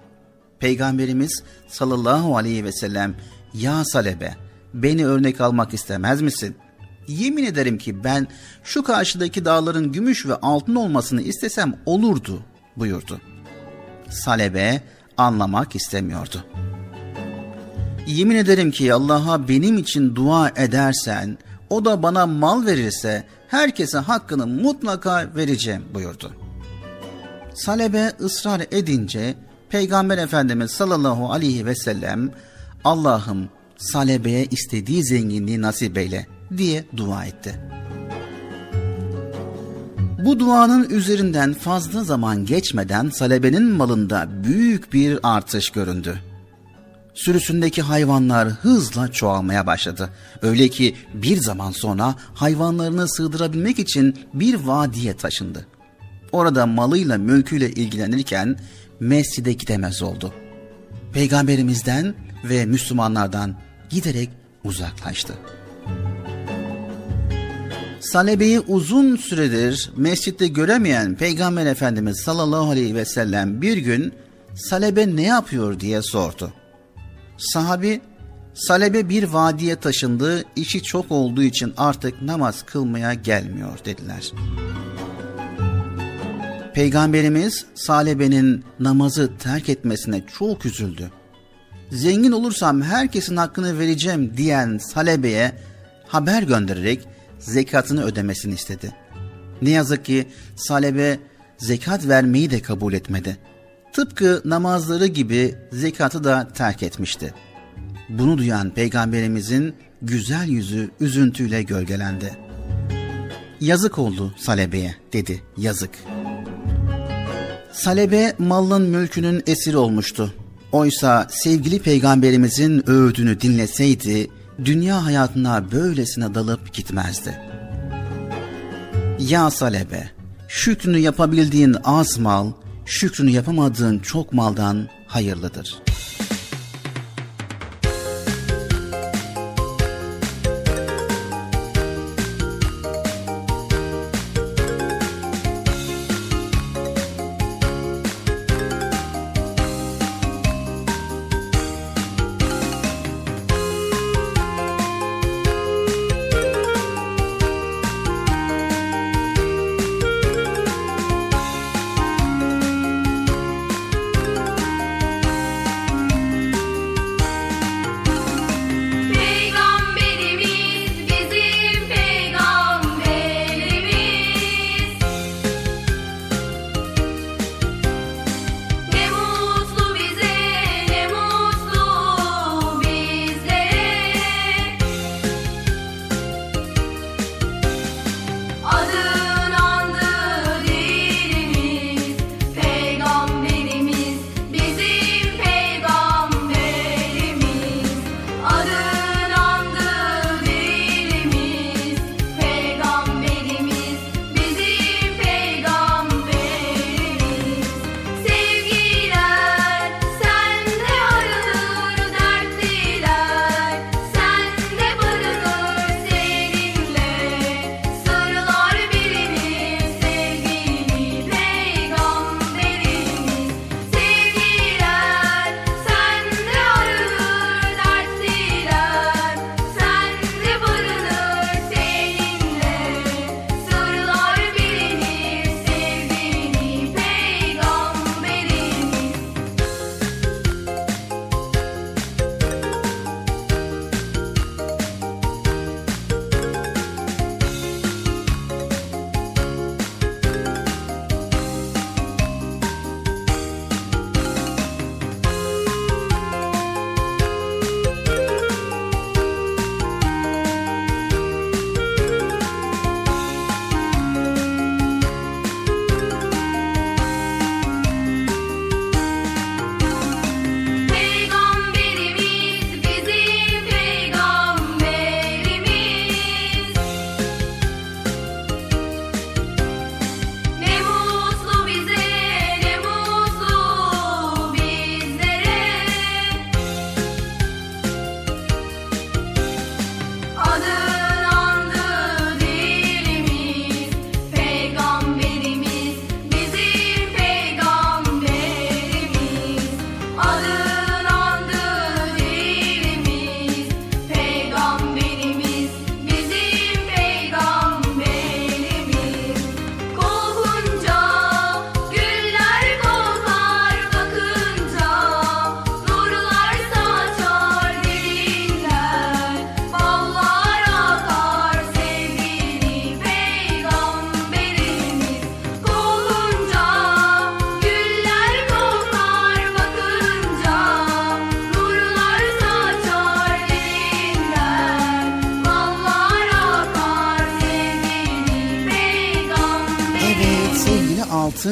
Peygamberimiz sallallahu aleyhi ve sellem ''Ya Salebe beni örnek almak istemez misin? Yemin ederim ki ben şu karşıdaki dağların gümüş ve altın olmasını istesem olurdu.'' Buyurdu. Salebe anlamak istemiyordu. Yemin ederim ki Allah'a benim için dua edersen, o da bana mal verirse herkese hakkını mutlaka vereceğim buyurdu. Salebe ısrar edince Peygamber Efendimiz sallallahu aleyhi ve sellem Allah'ım Salebe'ye istediği zenginliği nasip eyle diye dua etti. Bu duanın üzerinden fazla zaman geçmeden Salebe'nin malında büyük bir artış göründü sürüsündeki hayvanlar hızla çoğalmaya başladı. Öyle ki bir zaman sonra hayvanlarını sığdırabilmek için bir vadiye taşındı. Orada malıyla mülküyle ilgilenirken mescide gidemez oldu. Peygamberimizden ve Müslümanlardan giderek uzaklaştı. Salebe'yi uzun süredir mescitte göremeyen Peygamber Efendimiz sallallahu aleyhi ve sellem bir gün Salebe ne yapıyor diye sordu. Sahabi Salebe bir vadiye taşındı, işi çok olduğu için artık namaz kılmaya gelmiyor dediler. Peygamberimiz Salebe'nin namazı terk etmesine çok üzüldü. Zengin olursam herkesin hakkını vereceğim diyen Salebe'ye haber göndererek zekatını ödemesini istedi. Ne yazık ki Salebe zekat vermeyi de kabul etmedi. Tıpkı namazları gibi zekatı da terk etmişti. Bunu duyan peygamberimizin güzel yüzü üzüntüyle gölgelendi. Yazık oldu Salebe'ye dedi yazık. Salebe malın mülkünün esiri olmuştu. Oysa sevgili peygamberimizin öğüdünü dinleseydi dünya hayatına böylesine dalıp gitmezdi. Ya Salebe, şükrünü yapabildiğin az mal, şükrünü yapamadığın çok maldan hayırlıdır.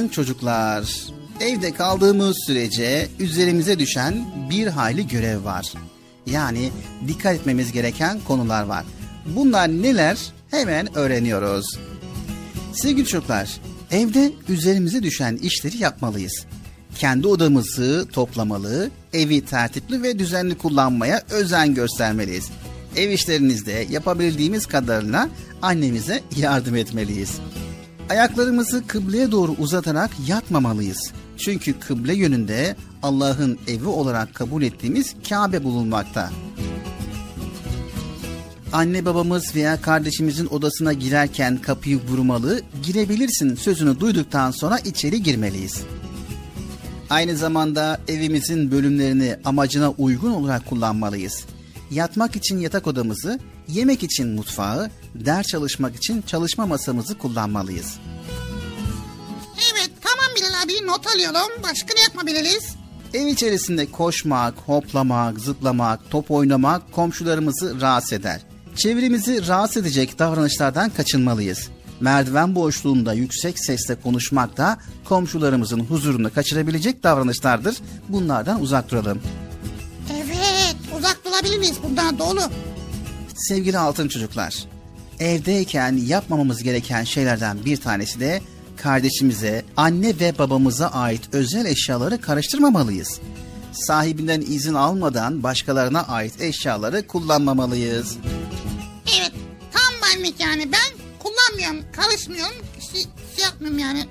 Çocuklar, evde kaldığımız sürece üzerimize düşen bir hayli görev var. Yani dikkat etmemiz gereken konular var. Bunlar neler? Hemen öğreniyoruz. Sevgili çocuklar, evde üzerimize düşen işleri yapmalıyız. Kendi odamızı toplamalı, evi tertipli ve düzenli kullanmaya özen göstermeliyiz. Ev işlerinizde yapabildiğimiz kadarıyla annemize yardım etmeliyiz. Ayaklarımızı kıbleye doğru uzatarak yatmamalıyız. Çünkü kıble yönünde Allah'ın evi olarak kabul ettiğimiz Kabe bulunmakta. Anne babamız veya kardeşimizin odasına girerken kapıyı vurmalı, girebilirsin sözünü duyduktan sonra içeri girmeliyiz. Aynı zamanda evimizin bölümlerini amacına uygun olarak kullanmalıyız. Yatmak için yatak odamızı, yemek için mutfağı, ders çalışmak için çalışma masamızı kullanmalıyız. Evet tamam Bilal abi not alıyorum. Başka ne yapabiliriz? Ev içerisinde koşmak, hoplamak, zıplamak, top oynamak komşularımızı rahatsız eder. Çevremizi rahatsız edecek davranışlardan kaçınmalıyız. Merdiven boşluğunda yüksek sesle konuşmak da komşularımızın huzurunu kaçırabilecek davranışlardır. Bunlardan uzak duralım. Evet uzak durabiliriz bundan dolu. Sevgili altın çocuklar, evdeyken yapmamamız gereken şeylerden bir tanesi de kardeşimize, anne ve babamıza ait özel eşyaları karıştırmamalıyız. Sahibinden izin almadan başkalarına ait eşyaları kullanmamalıyız. Evet tam benlik yani ben kullanmıyorum karışmıyorum şey, şey yapmıyorum yani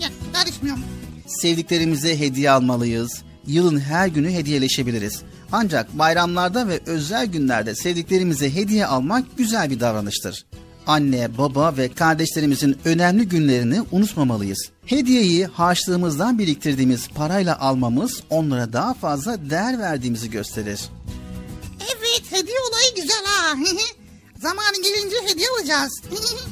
ya, karışmıyorum. Sevdiklerimize hediye almalıyız. Yılın her günü hediyeleşebiliriz. Ancak bayramlarda ve özel günlerde sevdiklerimize hediye almak güzel bir davranıştır. Anne, baba ve kardeşlerimizin önemli günlerini unutmamalıyız. Hediyeyi harçlığımızdan biriktirdiğimiz parayla almamız onlara daha fazla değer verdiğimizi gösterir. Evet hediye olayı güzel ha. Zamanı gelince hediye alacağız.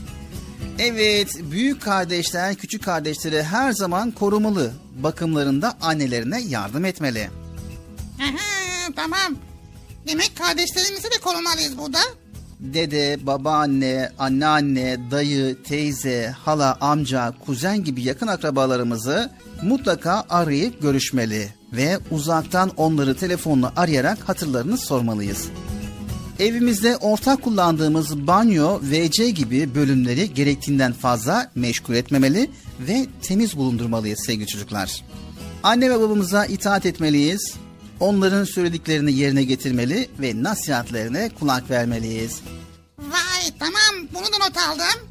Evet, büyük kardeşler küçük kardeşleri her zaman korumalı. Bakımlarında annelerine yardım etmeli. Aha, tamam. Demek kardeşlerimizi de korumalıyız burada. Dede, babaanne, anneanne, dayı, teyze, hala, amca, kuzen gibi yakın akrabalarımızı mutlaka arayıp görüşmeli ve uzaktan onları telefonla arayarak hatırlarını sormalıyız. Evimizde ortak kullandığımız banyo, WC gibi bölümleri gerektiğinden fazla meşgul etmemeli ve temiz bulundurmalıyız sevgili çocuklar. Anne ve babamıza itaat etmeliyiz. Onların söylediklerini yerine getirmeli ve nasihatlerine kulak vermeliyiz. Vay tamam bunu da not aldım.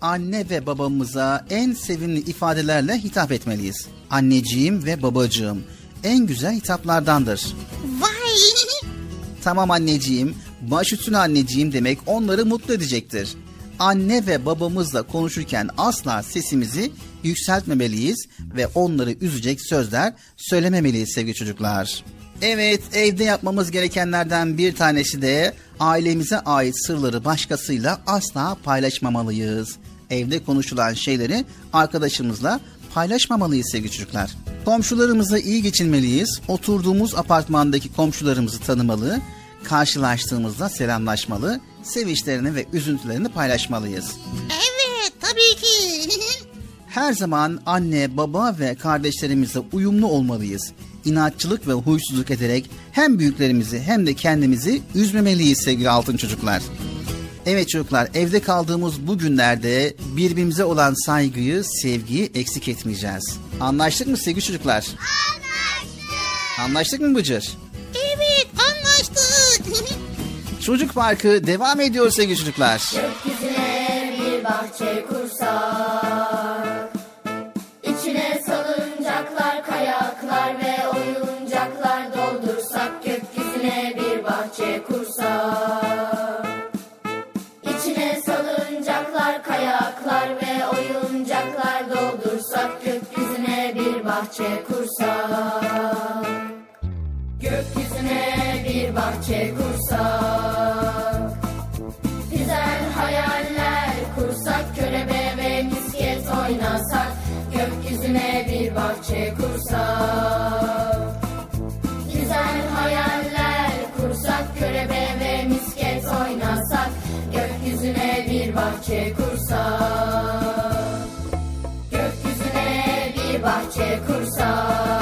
Anne ve babamıza en sevimli ifadelerle hitap etmeliyiz. Anneciğim ve babacığım en güzel hitaplardandır. Vay Tamam anneciğim, baş üstüne anneciğim demek onları mutlu edecektir. Anne ve babamızla konuşurken asla sesimizi yükseltmemeliyiz ve onları üzecek sözler söylememeliyiz sevgili çocuklar. Evet, evde yapmamız gerekenlerden bir tanesi de ailemize ait sırları başkasıyla asla paylaşmamalıyız. Evde konuşulan şeyleri arkadaşımızla paylaşmamalıyız sevgili çocuklar. Komşularımızla iyi geçinmeliyiz. Oturduğumuz apartmandaki komşularımızı tanımalı, karşılaştığımızda selamlaşmalı, sevinçlerini ve üzüntülerini paylaşmalıyız. evet tabii ki. Her zaman anne, baba ve kardeşlerimizle uyumlu olmalıyız. İnatçılık ve huysuzluk ederek hem büyüklerimizi hem de kendimizi üzmemeliyiz sevgili altın çocuklar. Evet çocuklar evde kaldığımız bu günlerde birbirimize olan saygıyı, sevgiyi eksik etmeyeceğiz. Anlaştık mı sevgili çocuklar? Anlaştık. Anlaştık mı Bıcır? evet anlaştık. Çocuk Parkı devam ediyor sevgili çocuklar. Gökyüzüne bir bahçe kursak bahçe kursak Gökyüzüne bir bahçe kursak. Güzel hayaller kursak Körebe ve misket oynasak Gökyüzüne bir bahçe kursak. Güzel hayaller kursak Körebe ve misket oynasak Gökyüzüne bir bahçe kursak bahçe kursak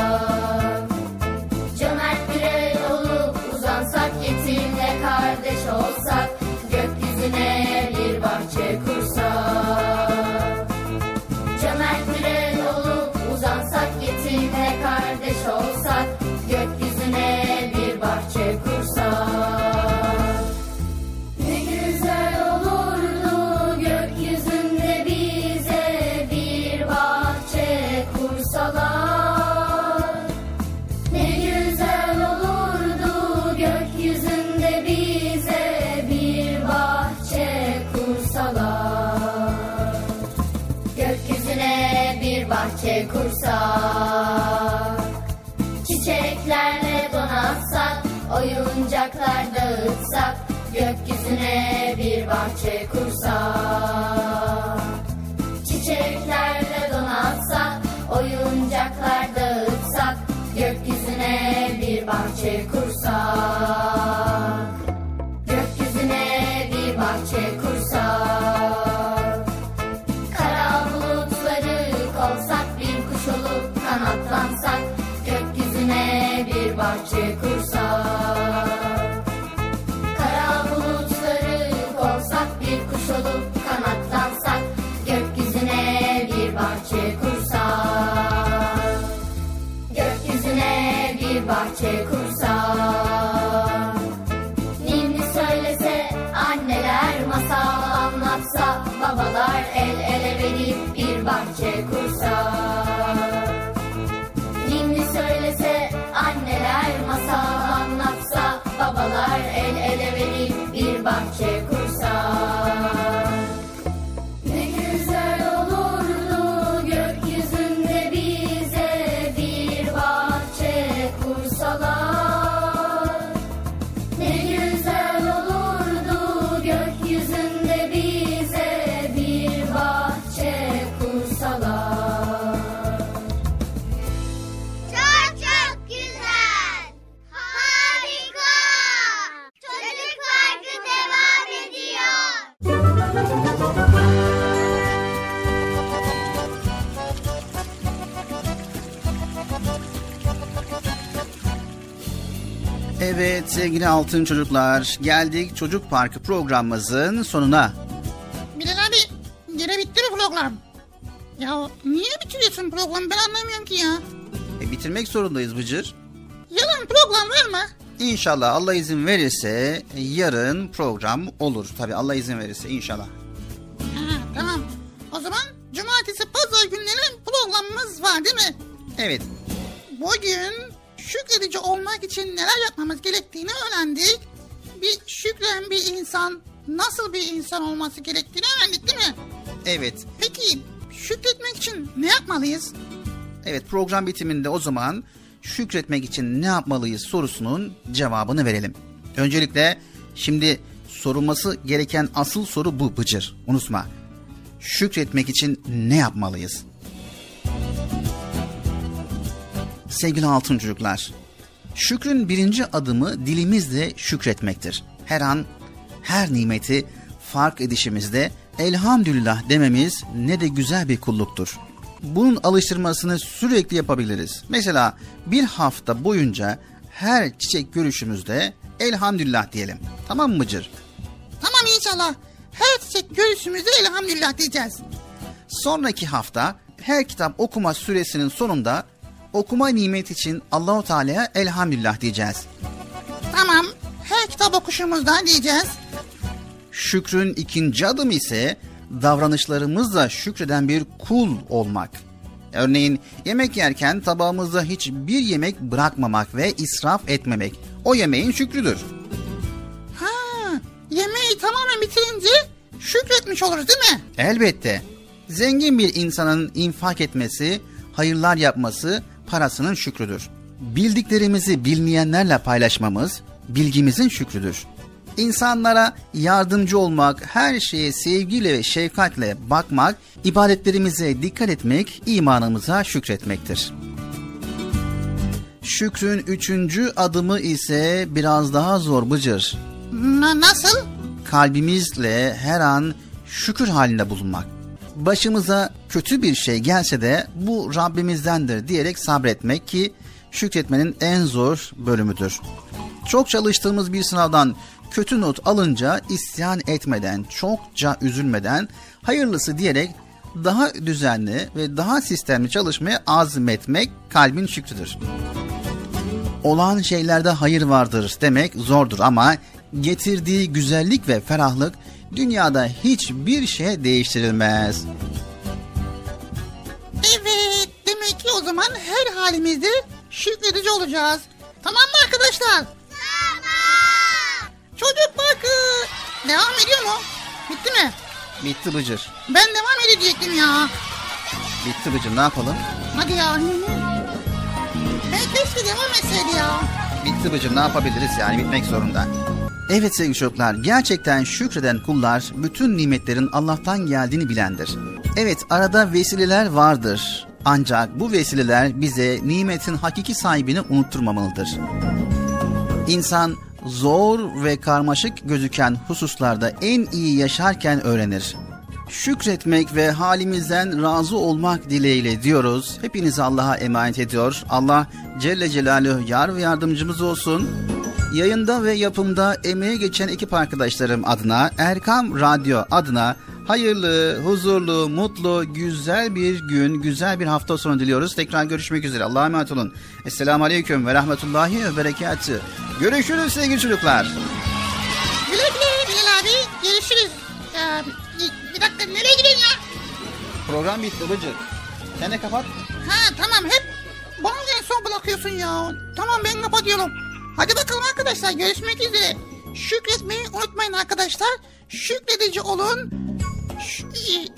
Gökyüzüne bir bahçe kursak Çiçeklerle donatsak Oyuncaklar dağıtsak Gökyüzüne bir bahçe kursak Gökyüzüne bir bahçe kursak Kara bulutları kovsak bir kuş olup kanatlansak Gökyüzüne bir bahçe kursak Gökyüzüne sevgili altın çocuklar geldik Çocuk Parkı programımızın sonuna. Bilal abi gene bitti mi program? Ya niye bitiriyorsun programı ben anlamıyorum ki ya. E, bitirmek zorundayız Bıcır. Yarın program var mı? İnşallah Allah izin verirse yarın program olur. Tabi Allah izin verirse inşallah. Ha, tamam. O zaman cumartesi pazar günleri programımız var değil mi? Evet Bugün şükredici olmak için neler yapmamız gerektiğini öğrendik. Bir şükren bir insan nasıl bir insan olması gerektiğini öğrendik değil mi? evet Peki şükretmek için ne yapmalıyız? evet program bitiminde o zaman şükretmek için ne yapmalıyız sorusunun cevabını verelim. Öncelikle şimdi sorulması gereken asıl soru bu Bıcır. Unutma. Şükretmek için ne yapmalıyız? Sevgili altın çocuklar, şükrün birinci adımı dilimizle şükretmektir. Her an, her nimeti fark edişimizde elhamdülillah dememiz ne de güzel bir kulluktur. Bunun alıştırmasını sürekli yapabiliriz. Mesela bir hafta boyunca her çiçek görüşümüzde elhamdülillah diyelim. Tamam mı Mıcır? Tamam inşallah. Her çiçek görüşümüzde elhamdülillah diyeceğiz. Sonraki hafta her kitap okuma süresinin sonunda okuma nimet için Allahu Teala'ya elhamdülillah diyeceğiz. Tamam. Her kitap okuşumuzda diyeceğiz. Şükrün ikinci adımı ise davranışlarımızla şükreden bir kul olmak. Örneğin yemek yerken tabağımızda hiçbir yemek bırakmamak ve israf etmemek. O yemeğin şükrüdür. Ha, yemeği tamamen bitirince şükretmiş oluruz değil mi? Elbette. Zengin bir insanın infak etmesi, hayırlar yapması parasının şükrüdür. Bildiklerimizi bilmeyenlerle paylaşmamız bilgimizin şükrüdür. İnsanlara yardımcı olmak, her şeye sevgiyle ve şefkatle bakmak, ibadetlerimize dikkat etmek, imanımıza şükretmektir. Şükrün üçüncü adımı ise biraz daha zor Bıcır. Na- nasıl? Kalbimizle her an şükür halinde bulunmak. Başımıza kötü bir şey gelse de bu Rabbimizdendir diyerek sabretmek ki şükretmenin en zor bölümüdür. Çok çalıştığımız bir sınavdan kötü not alınca isyan etmeden, çokça üzülmeden, hayırlısı diyerek daha düzenli ve daha sistemli çalışmaya azmetmek kalbin şükrüdür. Olan şeylerde hayır vardır demek zordur ama getirdiği güzellik ve ferahlık dünyada hiçbir şey değiştirilmez. Evet demek ki o zaman her halimizde şükredici olacağız. Tamam mı arkadaşlar? Tamam. Çocuk parkı devam ediyor mu? Bitti mi? Bitti Bıcır. Ben devam edecektim ya. Bitti Bıcır ne yapalım? Hadi ya. Ben keşke devam etseydi ya. Bitti Bıcır ne yapabiliriz yani bitmek zorunda. Evet sevgili çocuklar gerçekten şükreden kullar bütün nimetlerin Allah'tan geldiğini bilendir. Evet arada vesileler vardır. Ancak bu vesileler bize nimetin hakiki sahibini unutturmamalıdır. İnsan zor ve karmaşık gözüken hususlarda en iyi yaşarken öğrenir. Şükretmek ve halimizden razı olmak dileğiyle diyoruz. Hepinizi Allah'a emanet ediyor. Allah Celle Celaluhu yar ve yardımcımız olsun. Yayında ve yapımda emeğe geçen ekip arkadaşlarım adına Erkam Radyo adına hayırlı, huzurlu, mutlu, güzel bir gün, güzel bir hafta sonu diliyoruz. Tekrar görüşmek üzere. Allah'a emanet olun. Esselamu Aleyküm ve Rahmetullahi ve Berekatü. Görüşürüz sevgili çocuklar. Güle güle Bilal abi. Görüşürüz. Ya, bir, dakika nereye gidiyorsun ya? Program bitti Bıcır. Sen de kapat. Ha tamam hep bana en son bırakıyorsun ya. Tamam ben kapatıyorum. Hadi bakalım arkadaşlar görüşmek üzere. Şükretmeyi unutmayın arkadaşlar. Şükredici olun. Ş-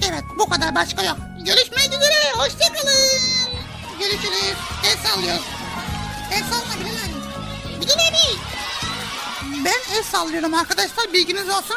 evet bu kadar başka yok. Görüşmek üzere. Hoşçakalın. Görüşürüz. El sallıyoruz. El salla Bilal abi. Bilal abi. Ben el sallıyorum arkadaşlar bilginiz olsun.